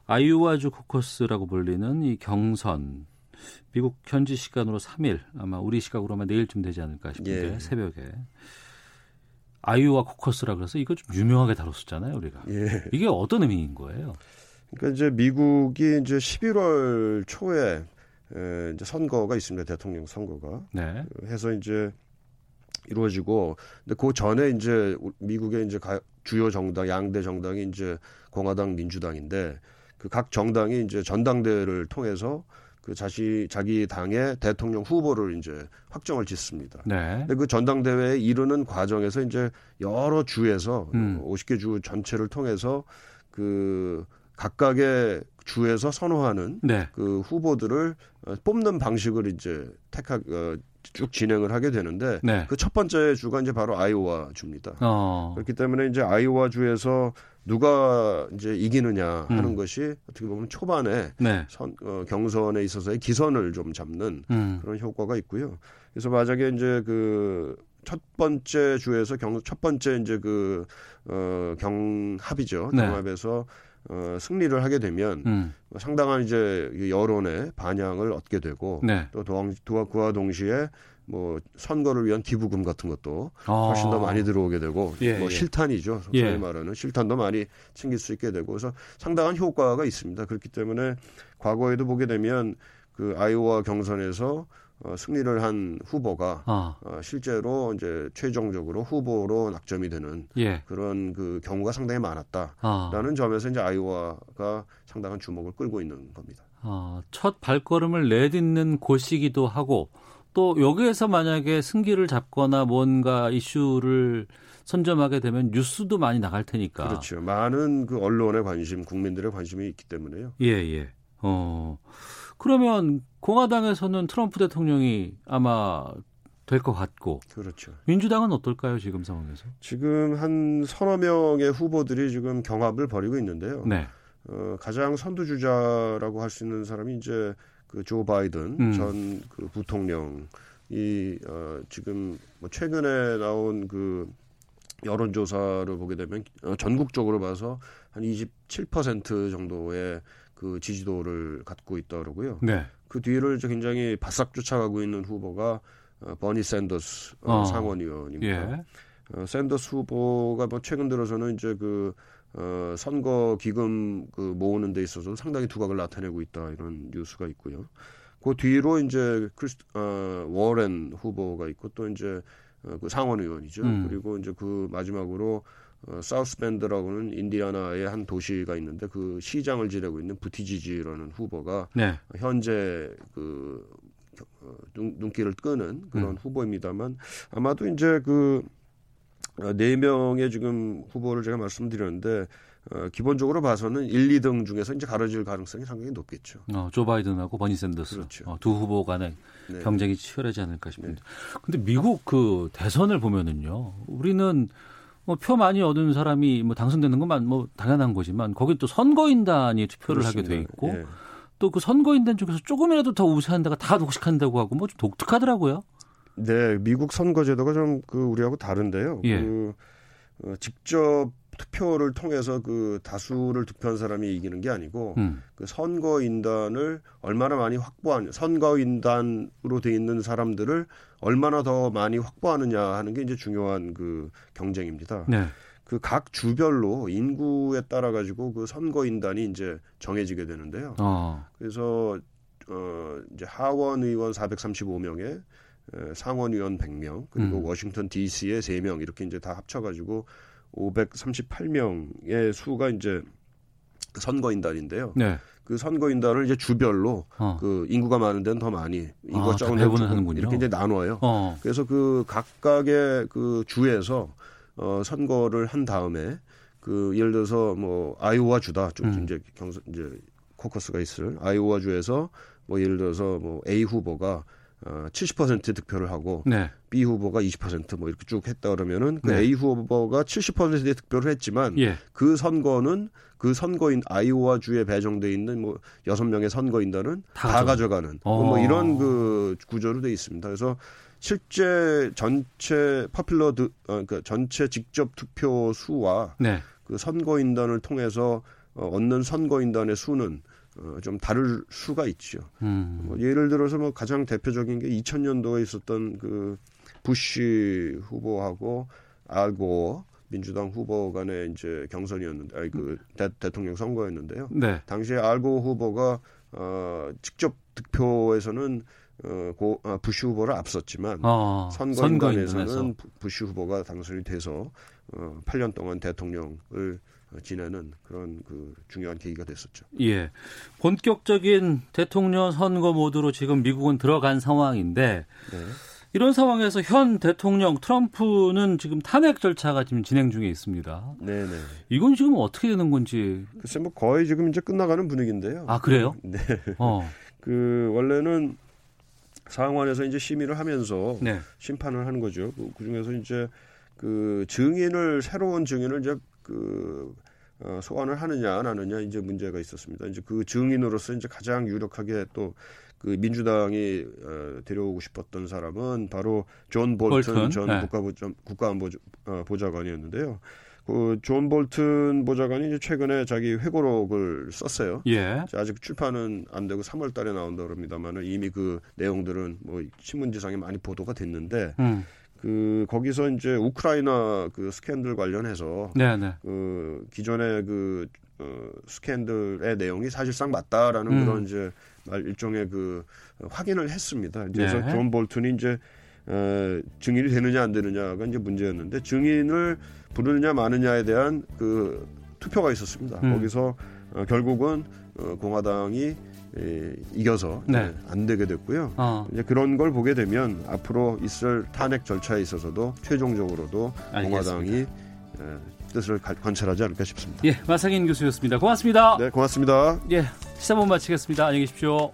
아이오와주 코커스라고 불리는 이 경선 미국 현지 시간으로 3일 아마 우리 시각으로 아마 내일쯤 되지 않을까 싶은데 예. 새벽에 아이오와 코커스라 그래서 이거 좀 유명하게 다뤘었잖아요 우리가 예. 이게 어떤 의미인 거예요? 그러니까 이제 미국이 이제 11월 초에 에, 이제 선거가 있습니다. 대통령 선거가. 네. 해서 이제 이루어지고 근데 그 전에 이제 미국의 이제 가- 주요 정당 양대 정당이 이제 공화당 민주당인데 그 각 정당이 이제 전당대회를 통해서 그 자시 자기 당의 대통령 후보를 이제 확정을 짓습니다. 네. 근데 그 전당대회에 이르는 과정에서 이제 여러 주에서 음. 50개 주 전체를 통해서 그 각각의 주에서 선호하는 네. 그 후보들을 어, 뽑는 방식을 이제 택하 어, 쭉 진행을 하게 되는데 네. 그첫 번째 주가 이제 바로 아이오와 주입니다. 어. 그렇기 때문에 이제 아이오와 주에서 누가 이제 이기느냐 하는 음. 것이 어떻게 보면 초반에 네. 선, 어, 경선에 있어서의 기선을 좀 잡는 음. 그런 효과가 있고요. 그래서 만약에 이제 그 첫 번째 주에서 경, 첫 번째 이제 그, 어, 경합이죠. 네. 경합에서 어, 승리를 하게 되면 음. 상당한 이제 이 여론의 반향을 얻게 되고 네. 또 동, 또 그와 동시에 뭐 선거를 위한 기부금 같은 것도 아. 훨씬 더 많이 들어오게 되고 예, 뭐 예. 실탄이죠. 소위 예. 말하는 실탄도 많이 챙길 수 있게 되고 그래서 상당한 효과가 있습니다. 그렇기 때문에 과거에도 보게 되면 그 아이오와 경선에서 어, 승리를 한 후보가 아. 어, 실제로 이제 최종적으로 후보로 낙점이 되는 예. 그런 그 경우가 상당히 많았다라는 아. 점에서 이제 아이오와가 상당한 주목을 끌고 있는 겁니다. 아, 첫 발걸음을 내딛는 곳이기도 하고 또 여기에서 만약에 승기를 잡거나 뭔가 이슈를 선점하게 되면 뉴스도 많이 나갈 테니까. 그렇죠. 많은 그 언론의 관심, 국민들의 관심이 있기 때문에요. 예, 예. 어. 그러면 공화당에서는 트럼프 대통령이 아마 될 것 같고 그렇죠. 민주당은 어떨까요, 지금 상황에서? 지금 한 서너 명의 후보들이 지금 경합을 벌이고 있는데요. 네. 어, 가장 선두주자라고 할 수 있는 사람이 이제 그 조 바이든 음. 전그 부통령 이 어, 지금 뭐 최근에 나온 그 여론조사를 보게 되면 어, 전국적으로 봐서 한 27% 정도의 그 지지도를 갖고 있다 그러고요. 네. 그 뒤를 이제 굉장히 바싹 쫓아가고 있는 후보가 어, 버니 샌더스 어, 어. 상원 의원입니다. 예. 어, 샌더스 후보가 뭐 최근 들어서는 이제 그 어, 선거 기금 그 모으는 데 있어서 상당히 두각을 나타내고 있다 이런 뉴스가 있고요. 그 뒤로 이제 크리스 어, 워렌 후보가 있고 또 이제 어, 그 상원 의원이죠. 음. 그리고 이제 그 마지막으로 어, 사우스벤드라고는 인디아나의 한 도시가 있는데 그 시장을 지내고 있는 부티지지라는 후보가 네. 현재 그 어, 눈, 눈길을 끄는 그런 음. 후보입니다만 아마도 이제 그 어, 네 명의 지금 후보를 제가 말씀드렸는데 어, 기본적으로 봐서는 1, 2등 중에서 이제 가려질 가능성이 상당히 높겠죠. 어, 조 바이든하고 버니 샌더스 그렇죠. 어, 두 후보 간의 네. 경쟁이 치열하지 않을까 싶은데. 근데 미국 그 대선을 보면은요. 우리는 뭐표 많이 얻은 사람이 뭐 당선되는 건뭐 당연한 거지만 거기 또 선거인단이 투표를 하게 돼 그렇습니다. 있고 예. 또그 선거인단 중에서 조금이라도 더 우세한 데가 다 독식한다고 하고 뭐 좀 독특하더라고요. 네, 미국 선거 제도가 좀 그 우리하고 다른데요. 예. 그 어, 직접 투표를 통해서 그 다수를 득표한 사람이 이기는 게 아니고 음. 그 선거인단을 얼마나 많이 확보하냐, 선거인단으로 돼 있는 사람들을 얼마나 더 많이 확보하느냐 하는 게 이제 중요한 그 경쟁입니다. 네. 그각 주별로 인구에 따라 가지고 그 선거인단이 이제 정해지게 되는데요. 어. 그래서 어 이제 하원 의원 435명에 상원 의원 100명 그리고 음. 워싱턴 D.C.에 3명 이렇게 이제 다 합쳐 가지고 538명의 수가 이제 그 선거인단인데요. 네. 그 선거인단을 이제 주별로 어. 그 인구가 많은 데는 더 많이 인구가 아, 다 적은 데는. 이렇게 이제 나눠요. 어. 그래서 그 각각의 그 주에서 어 선거를 한 다음에 그 예를 들어서 뭐 아이오와 주다 좀 음. 이제 경선 이제 코커스가 있을 아이오와 주에서 뭐 예를 들어서 뭐 A 후보가 어 70% 득표를 하고 네. B 후보가 20%뭐 이렇게 쭉 했다 그러면은 그 네. A 후보가 70%의 득표를 했지만 예. 그 선거는 그 선거인 아이오와 주에 배정돼 있는 뭐 여섯 명의 선거인단은 다 다, 가져- 가져가는 어. 뭐 이런 그 구조로 돼 있습니다. 그래서 실제 전체 퍼필러 드, 어, 그러니까 전체 직접 투표 수와 네. 그 선거인단을 통해서 어, 얻는 선거인단의 수는 어, 좀 다를 수가 있죠. 음. 뭐 예를 들어서 뭐 가장 대표적인 게 2000년도에 있었던 그 부시 후보하고 알고 민주당 후보 간의 이제 경선이었는데, 아니 그 대, 대통령 선거였는데요. 네. 당시에 알고 후보가 어, 직접 득표에서는 어, 고, 아, 부시 후보를 앞섰지만 어, 선거인단에서는 선거인단에서. 부- 부시 후보가 당선이 돼서 어, 8년 동안 대통령을 지내는 그런 그 중요한 계기가 됐었죠. 예. 본격적인 대통령 선거 모드로 지금 미국은 들어간 상황인데 네. 이런 상황에서 현 대통령 트럼프는 지금 탄핵 절차가 지금 진행 중에 있습니다. 네 네. 이건 지금 어떻게 되는 건지. 글쎄 뭐 거의 지금 이제 끝나가는 분위기인데요. 아, 그래요? 네. 어. 그 원래는 상원에서 이제 심의를 하면서 네. 심판을 하는 거죠. 그, 그 중에서 이제 그 증인을 새로운 증인을 이제 그 어, 소환을 하느냐 안 하느냐 이제 문제가 있었습니다. 이제 그 증인으로서 이제 가장 유력하게 또 그 민주당이 어, 데려오고 싶었던 사람은 바로 존 볼튼, 볼튼, 전 네. 국가보좌, 국가안보 어, 보좌관이었는데요. 그 존 볼튼 보좌관이 이제 최근에 자기 회고록을 썼어요. 예. 아직 출판은 안 되고 3월 달에 나온다 그럽니다만은 이미 그 내용들은 뭐 신문지상에 많이 보도가 됐는데 음. 그 거기서 이제 우크라이나 그 스캔들 관련해서 네, 네. 그 기존의 그 어, 스캔들의 내용이 사실상 맞다라는 음. 그런 이제 말 일종의 그 확인을 했습니다. 그래서 네. 존 볼튼이 이제 어, 증인이 되느냐 안 되느냐가 이제 문제였는데 증인을 부르느냐 마느냐에 대한 그 투표가 있었습니다. 음. 거기서 어, 결국은 어, 공화당이 에, 이겨서 네. 네, 안 되게 됐고요. 어. 이제 그런 걸 보게 되면 앞으로 있을 탄핵 절차에 있어서도 최종적으로도 공화당이 에, 뜻을 가- 관찰하지 않을까 싶습니다. 예, 마상인 교수였습니다. 고맙습니다. 네, 고맙습니다. 예, 시사본 마치겠습니다. 안녕히 계십시오.